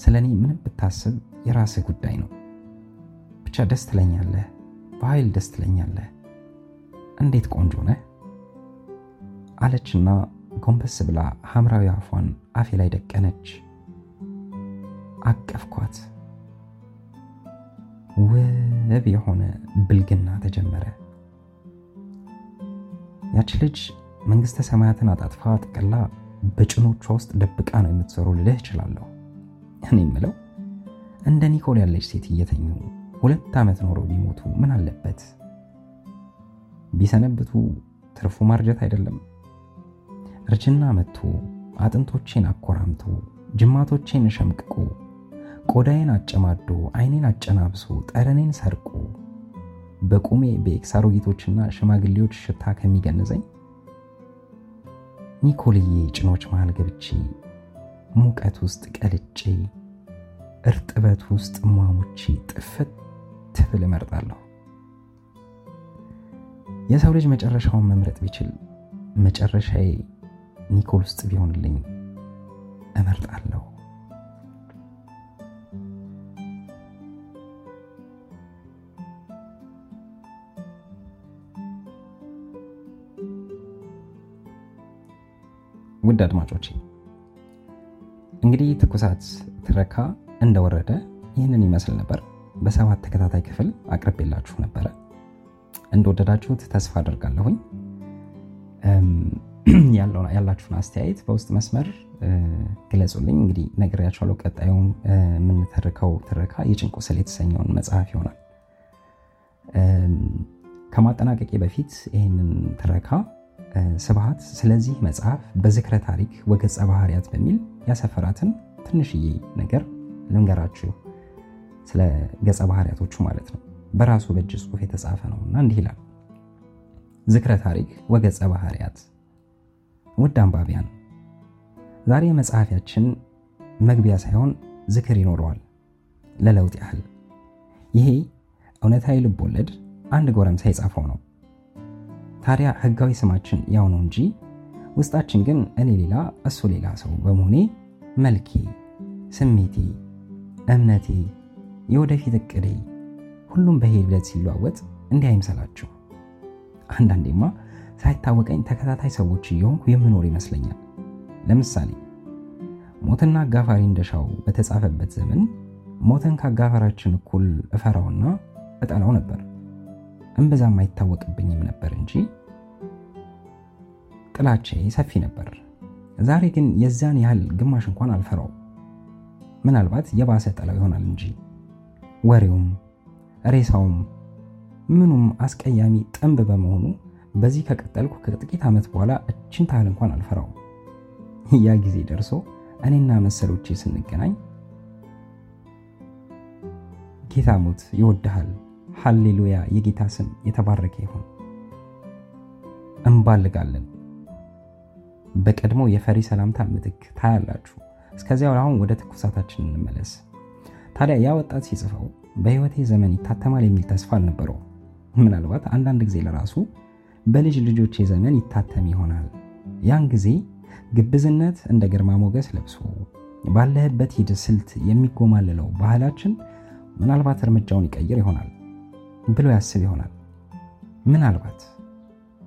ስለ እኔ ምንም ብታስብ የራስህ ጉዳይ ነው። ብቻ ደስ ትለኛለህ፣ በኃይል ደስ ትለኛለህ። እንዴት ቆንጆ ነህ አለችና ጎንበስ ብላ ሐምራዊ አፏን አፌ ላይ ደቀነች። አቀፍኳት። ውብ የሆነ ብልግና ተጀመረ። ያች ልጅ መንግሥተ ሰማያትን አጣጥፋ ጥቅላ በጭኖቿ ውስጥ ደብቃ ነው የምትሰሩ ልልህ እችላለሁ። እኔ የምለው እንደ ኒኮል ያለች ሴት እየተኙ ሁለት ዓመት ኖሮ ቢሞቱ ምን አለበት? ቢሰነብቱ ትርፉ ማርጀት አይደለም? እርጅና መጥቶ አጥንቶቼን አኮራምቶ ጅማቶቼን ሸምቅቆ ቆዳዬን አጨማዶ አይኔን አጨናብሶ ጠረኔን ሰርቆ በቁሜ በኤክስ አሮጊቶችና ሽማግሌዎች ሽታ ከሚገንዘኝ ኒኮልዬ ጭኖች መሃል ገብቼ ሙቀት ውስጥ ቀልጬ እርጥበት ውስጥ ሟሙቼ ጥፍት ትብል እመርጣለሁ። የሰው ልጅ መጨረሻውን መምረጥ ቢችል መጨረሻዬ ኒኮል ውስጥ ቢሆንልኝ እመርጣለሁ። ውድ አድማጮቼ እንግዲህ ትኩሳት ትረካ እንደወረደ ይህንን ይመስል ነበር። በሰባት ተከታታይ ክፍል አቅርቤላችሁ ነበረ። እንደወደዳችሁት ተስፋ አደርጋለሁኝ። ያላችሁን አስተያየት በውስጥ መስመር ግለጹልኝ። እንግዲህ ነግሬያችኋለሁ። ቀጣዩን የምንተርከው ትረካ የጭንቁ ስል የተሰኘውን መጽሐፍ ይሆናል። ከማጠናቀቄ በፊት ይህንን ትረካ ስብሐት ስለዚህ መጽሐፍ በዝክረ ታሪክ ወገጸ ባህርያት በሚል ያሰፈራትን ትንሽዬ ነገር ልንገራችሁ። ስለ ገጸ ባህርያቶቹ ማለት ነው። በራሱ በእጅ ጽሑፍ የተጻፈ ነው እና እንዲህ ይላል። ዝክረ ታሪክ ወገጸ ባህርያት። ውድ አንባቢያን፣ ዛሬ መጽሐፊያችን መግቢያ ሳይሆን ዝክር ይኖረዋል። ለለውጥ ያህል ይሄ እውነታዊ ልብ ወለድ አንድ ጎረምሳ የጻፈው ነው። ታዲያ ህጋዊ ስማችን ያው ነው እንጂ ውስጣችን ግን እኔ ሌላ እሱ ሌላ ሰው በመሆኔ መልኬ፣ ስሜቴ፣ እምነቴ፣ የወደፊት እቅዴ ሁሉም በሂደት ሲለዋወጥ እንዲህ አይምሰላችሁ። አንዳንዴማ ሳይታወቀኝ ተከታታይ ሰዎች እየሆንኩ የምኖር ይመስለኛል። ለምሳሌ ሞትና አጋፋሪ እንደሻው በተጻፈበት ዘመን ሞትን ከአጋፋራችን እኩል እፈራውና እጠላው ነበር። እምብዛም አይታወቅብኝም ነበር እንጂ ጥላቼ ሰፊ ነበር። ዛሬ ግን የዛን ያህል ግማሽ እንኳን አልፈራው። ምናልባት የባሰ ጠላው ይሆናል እንጂ ወሬውም ሬሳውም ምኑም አስቀያሚ ጥንብ በመሆኑ በዚህ ከቀጠልኩ ከጥቂት ዓመት በኋላ እችን ታህል እንኳን አልፈራው። ያ ጊዜ ደርሶ እኔና መሰሎቼ ስንገናኝ ጌታ ሞት ይወድሃል፣ ሃሌሉያ፣ የጌታ ስም የተባረከ ይሁን እንባልጋለን። በቀድሞ የፈሪ ሰላምታ ምትክ ታያላችሁ። እስከዚያው አሁን ወደ ትኩሳታችን እንመለስ። ታዲያ ያ ወጣት ሲጽፈው በሕይወቴ ዘመን ይታተማል የሚል ተስፋ አልነበረው። ምናልባት አንዳንድ ጊዜ ለራሱ በልጅ ልጆቼ ዘመን ይታተም ይሆናል። ያን ጊዜ ግብዝነት እንደ ግርማ ሞገስ ለብሶ ባለህበት ሂድ ስልት የሚጎማልለው ባህላችን ምናልባት እርምጃውን ይቀይር ይሆናል ብሎ ያስብ ይሆናል። ምናልባት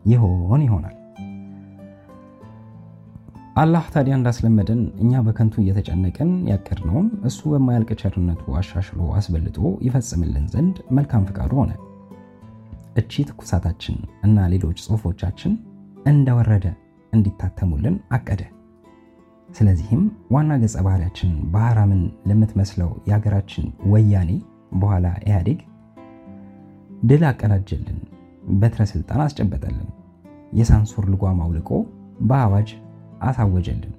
ይሆን ይሆናል። አላህ ታዲያ እንዳስለመደን እኛ በከንቱ እየተጨነቅን ያቀድነውን እሱ በማያልቅ ቸርነቱ አሻሽሎ አስበልጦ ይፈጽምልን ዘንድ መልካም ፍቃዱ ሆነ። እቺ ትኩሳታችን እና ሌሎች ጽሑፎቻችን እንደወረደ እንዲታተሙልን አቀደ። ስለዚህም ዋና ገጸ ባህሪያችን ባህራምን ለምትመስለው የሀገራችን ወያኔ በኋላ ኢህአዴግ ድል አቀዳጀልን፣ በትረ ስልጣን አስጨበጠልን፣ የሳንሱር ልጓም አውልቆ በአዋጅ አሳወጀልን።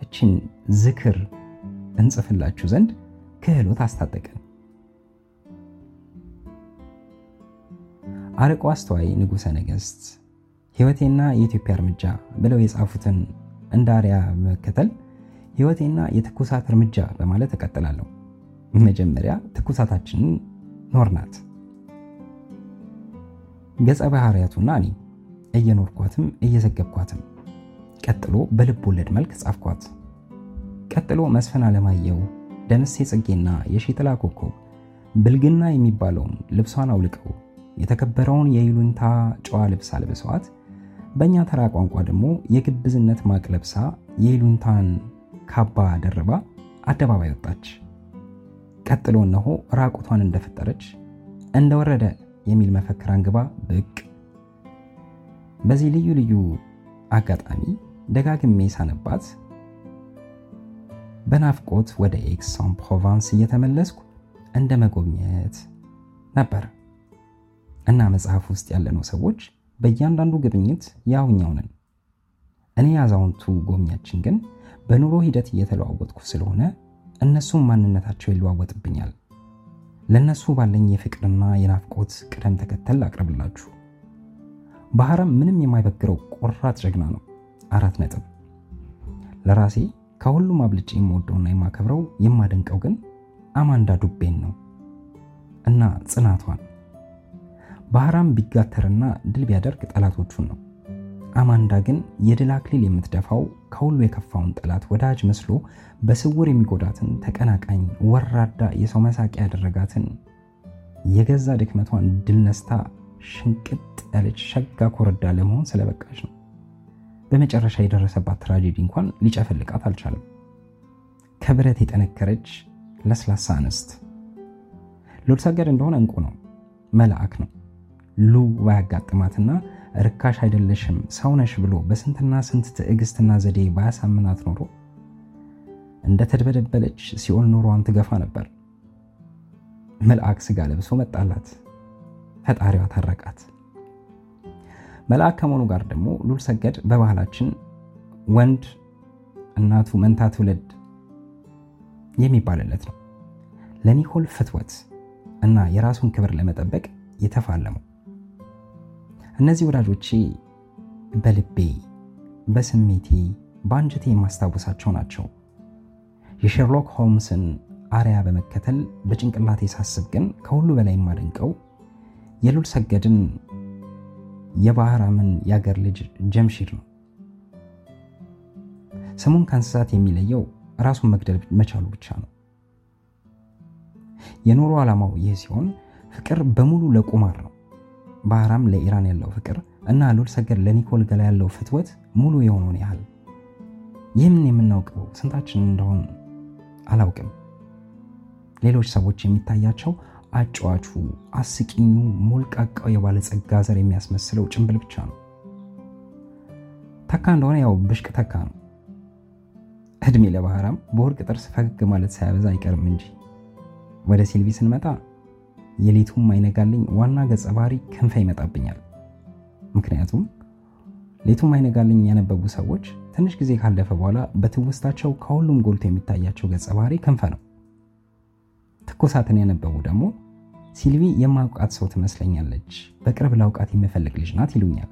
እችን ዝክር እንጽፍላችሁ ዘንድ ክህሎት አስታጠቀን። አርቆ አስተዋይ ንጉሠ ነገሥት ሕይወቴና የኢትዮጵያ እርምጃ ብለው የጻፉትን እንደ አርያ መከተል ሕይወቴና የትኩሳት እርምጃ በማለት እቀጥላለሁ። መጀመሪያ ትኩሳታችንን ኖርናት። ገጸ ባህርያቱና እኔ እየኖርኳትም እየዘገብኳትም ቀጥሎ በልብ ወለድ መልክ ጻፍኳት። ቀጥሎ መስፍን አለማየሁ፣ ደምሴ ጽጌና የሺጥላ ኮከብ ብልግና የሚባለውን ልብሷን አውልቀው የተከበረውን የይሉኝታ ጨዋ ልብስ አልብሰዋት በእኛ ተራ ቋንቋ ደግሞ የግብዝነት ማቅ ለብሳ የይሉኝታን ካባ ደርባ አደባባይ ወጣች። ቀጥሎ እነሆ ራቁቷን እንደፈጠረች እንደወረደ የሚል መፈክር አንግባ ብቅ። በዚህ ልዩ ልዩ አጋጣሚ ደጋግሜ ሳነባት በናፍቆት ወደ ኤክስ አን ፕሮቫንስ እየተመለስኩ እንደ መጎብኘት ነበር እና መጽሐፍ ውስጥ ያለነው ሰዎች በእያንዳንዱ ግብኝት ያው እኛው ነን። እኔ አዛውንቱ ጎብኛችን ግን በኑሮ ሂደት እየተለዋወጥኩ ስለሆነ እነሱም ማንነታቸው ይለዋወጥብኛል። ለእነሱ ባለኝ የፍቅርና የናፍቆት ቅደም ተከተል አቅርብላችሁ። ባህራም ምንም የማይበግረው ቆራጥ ጀግና ነው። አራት ነጥብ። ለራሴ ከሁሉም አብልጬ የምወደውና የማከብረው የማደንቀው ግን አማንዳ ዱቤን ነው እና ጽናቷን። ባህራም ቢጋተርና ድል ቢያደርግ ጠላቶቹን ነው። አማንዳ ግን የድል አክሊል የምትደፋው ከሁሉ የከፋውን ጠላት ወዳጅ መስሎ በስውር የሚጎዳትን ተቀናቃኝ ወራዳ የሰው መሳቂያ ያደረጋትን የገዛ ድክመቷን ድል ነስታ ሽንቅጥ ያለች ሸጋ ኮረዳ ለመሆን ስለበቃች ነው። በመጨረሻ የደረሰባት ትራጀዲ እንኳን ሊጨፈልቃት አልቻለም። ከብረት የጠነከረች ለስላሳ እንስት ሉልሰገድ እንደሆነ እንቁ ነው፣ መልአክ ነው። ሉ ባያጋጥማትና ርካሽ አይደለሽም ሰውነሽ ብሎ በስንትና ስንት ትዕግስትና ዘዴ ባያሳምናት ኖሮ እንደ ተድበደበለች ሲኦል ኑሮዋን ትገፋ ነበር። መልአክ ስጋ ለብሶ መጣላት፣ ፈጣሪዋ ታረቃት። መልአክ ከመሆኑ ጋር ደግሞ ሉል ሰገድ በባህላችን ወንድ እናቱ መንታ ትውልድ የሚባልለት ነው። ለኒኮል ፍትወት እና የራሱን ክብር ለመጠበቅ የተፋለመው እነዚህ ወዳጆቼ በልቤ በስሜቴ በአንጀቴ የማስታወሳቸው ናቸው። የሼርሎክ ሆምስን አርያ በመከተል በጭንቅላቴ ሳስብ ግን ከሁሉ በላይ የማደንቀው የሉል ሰገድን የባህራምን የአገር ልጅ ጀምሺድ ነው። ስሙን ከእንስሳት የሚለየው ራሱን መግደል መቻሉ ብቻ ነው። የኑሮ ዓላማው ይህ ሲሆን ፍቅር በሙሉ ለቁማር ነው። ባህራም ለኢራን ያለው ፍቅር እና ሉል ሰገድ ለኒኮል ገላ ያለው ፍትወት ሙሉ የሆነውን ያህል ይህምን የምናውቀው ስንታችን እንደሆን አላውቅም። ሌሎች ሰዎች የሚታያቸው አጫዋቹ፣ አስቂኙ፣ ሞልቃቃው የባለጸጋ ዘር የሚያስመስለው ጭንብል ብቻ ነው። ተካ እንደሆነ ያው ብሽቅ ተካ ነው። እድሜ ለባህራም በወርቅ ጥርስ ፈገግ ማለት ሳያበዛ አይቀርም እንጂ። ወደ ሲልቪ ስንመጣ የሌቱም አይነጋልኝ ዋና ገጸ ባህሪ ክንፈ ይመጣብኛል። ምክንያቱም ሌቱም አይነጋልኝ ያነበቡ ሰዎች ትንሽ ጊዜ ካለፈ በኋላ በትውስታቸው ከሁሉም ጎልቶ የሚታያቸው ገጸ ባህሪ ክንፈ ነው። ትኩሳትን ያነበቡ ደግሞ ሲልቪ የማውቃት ሰው ትመስለኛለች፣ በቅርብ ላውቃት የምፈልግ ልጅ ናት ይሉኛል።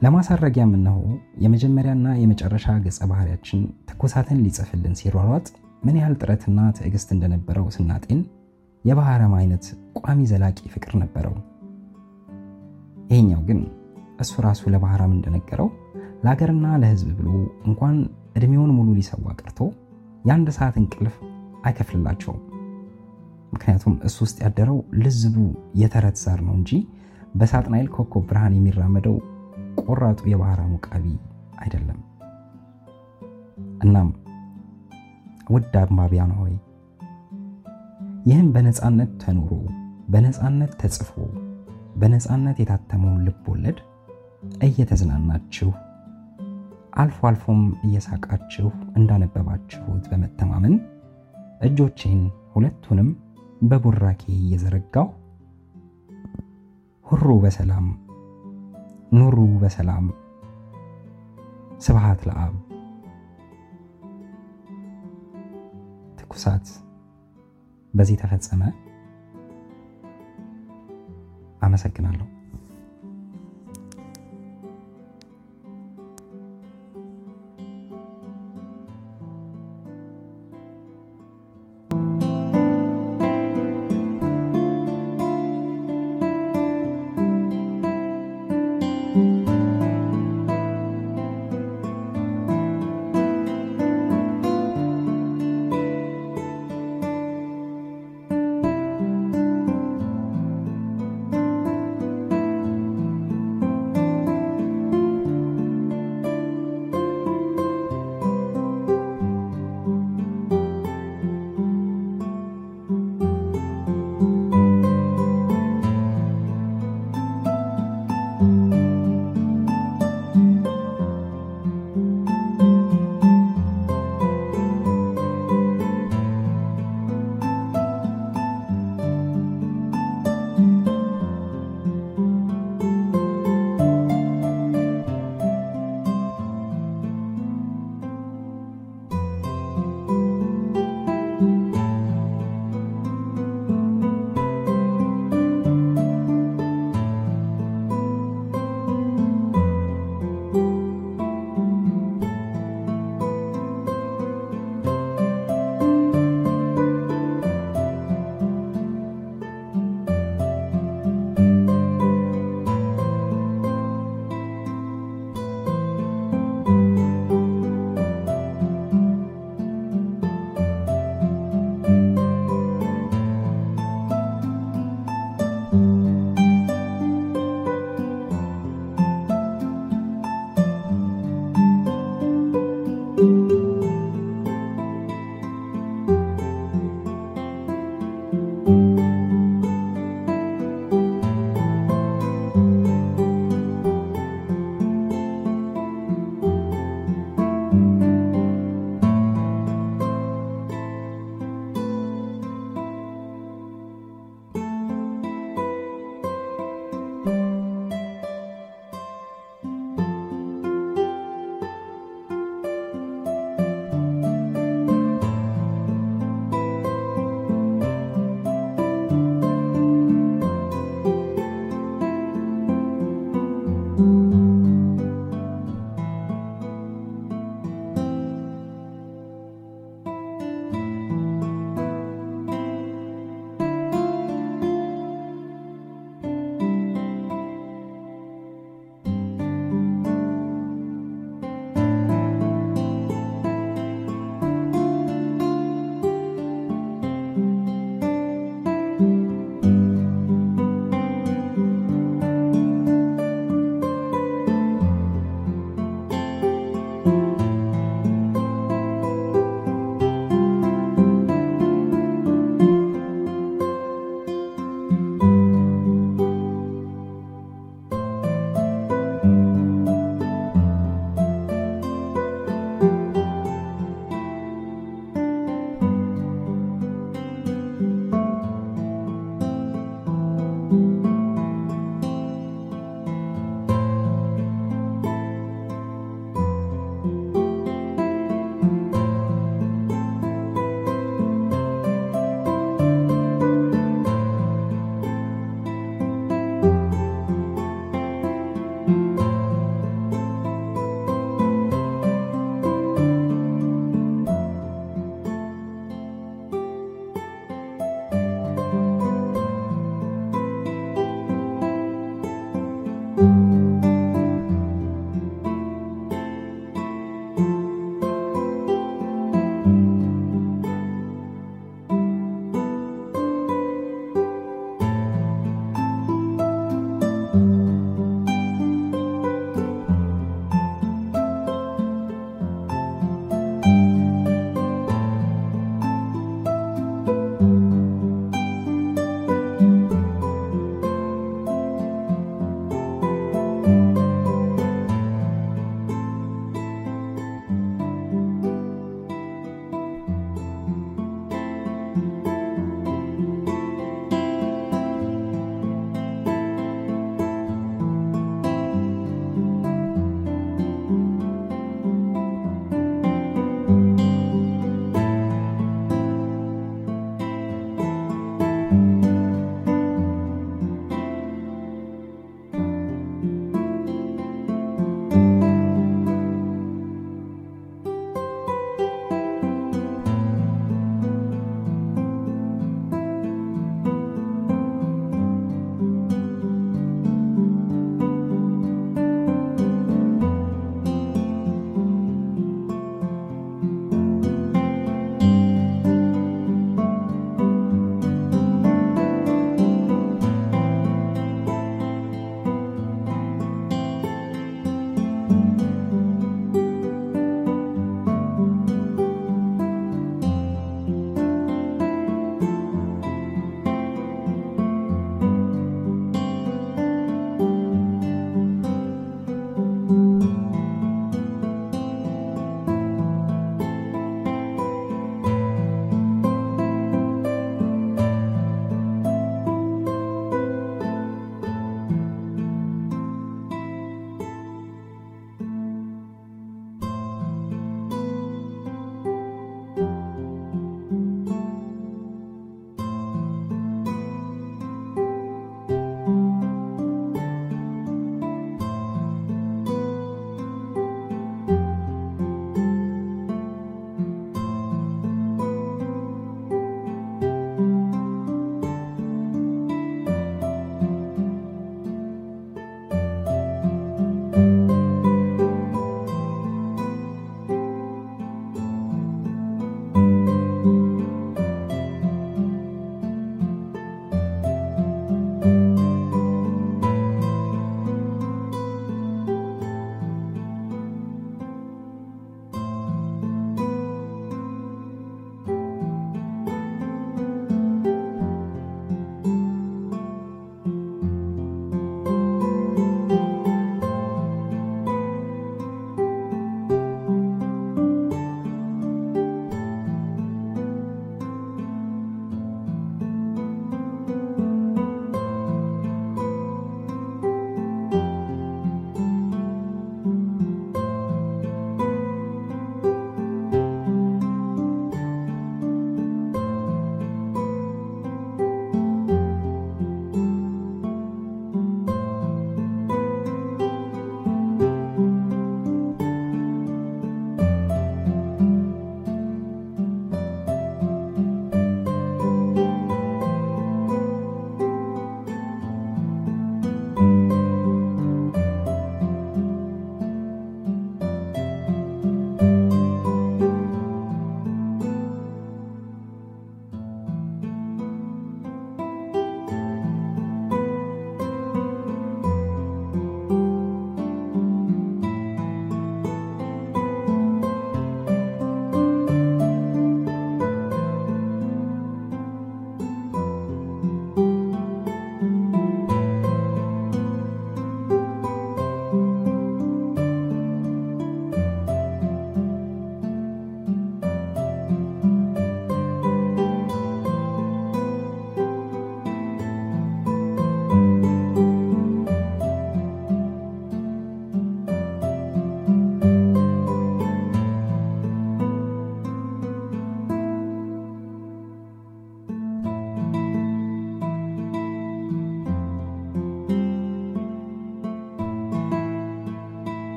ለማሳረጊያም እነሆ የመጀመሪያና የመጨረሻ ገጸ ባህሪያችን ትኩሳትን ሊጽፍልን ሲሯሯጥ ምን ያህል ጥረትና ትዕግስት እንደነበረው ስናጤን የባህራም አይነት ቋሚ ዘላቂ ፍቅር ነበረው። ይሄኛው ግን እሱ ራሱ ለባህራም እንደነገረው ለሀገርና ለሕዝብ ብሎ እንኳን እድሜውን ሙሉ ሊሰዋ ቀርቶ የአንድ ሰዓት እንቅልፍ አይከፍልላቸውም። ምክንያቱም እሱ ውስጥ ያደረው ልዝቡ የተረት ዛር ነው እንጂ በሳጥናኤል ኮከብ ብርሃን የሚራመደው ቆራጡ የባህራም ውቃቢ አይደለም። እናም ውድ አንባቢያን ሆይ ይህም በነፃነት ተኑሮ በነፃነት ተጽፎ በነፃነት የታተመውን ልብ ወለድ እየተዝናናችሁ አልፎ አልፎም እየሳቃችሁ እንዳነበባችሁት በመተማመን እጆቼን ሁለቱንም በቡራኬ እየዘረጋሁ ሁሩ በሰላም ኑሩ በሰላም። ስብሃት ለአብ። ትኩሳት በዚህ ተፈጸመ። አመሰግናለሁ።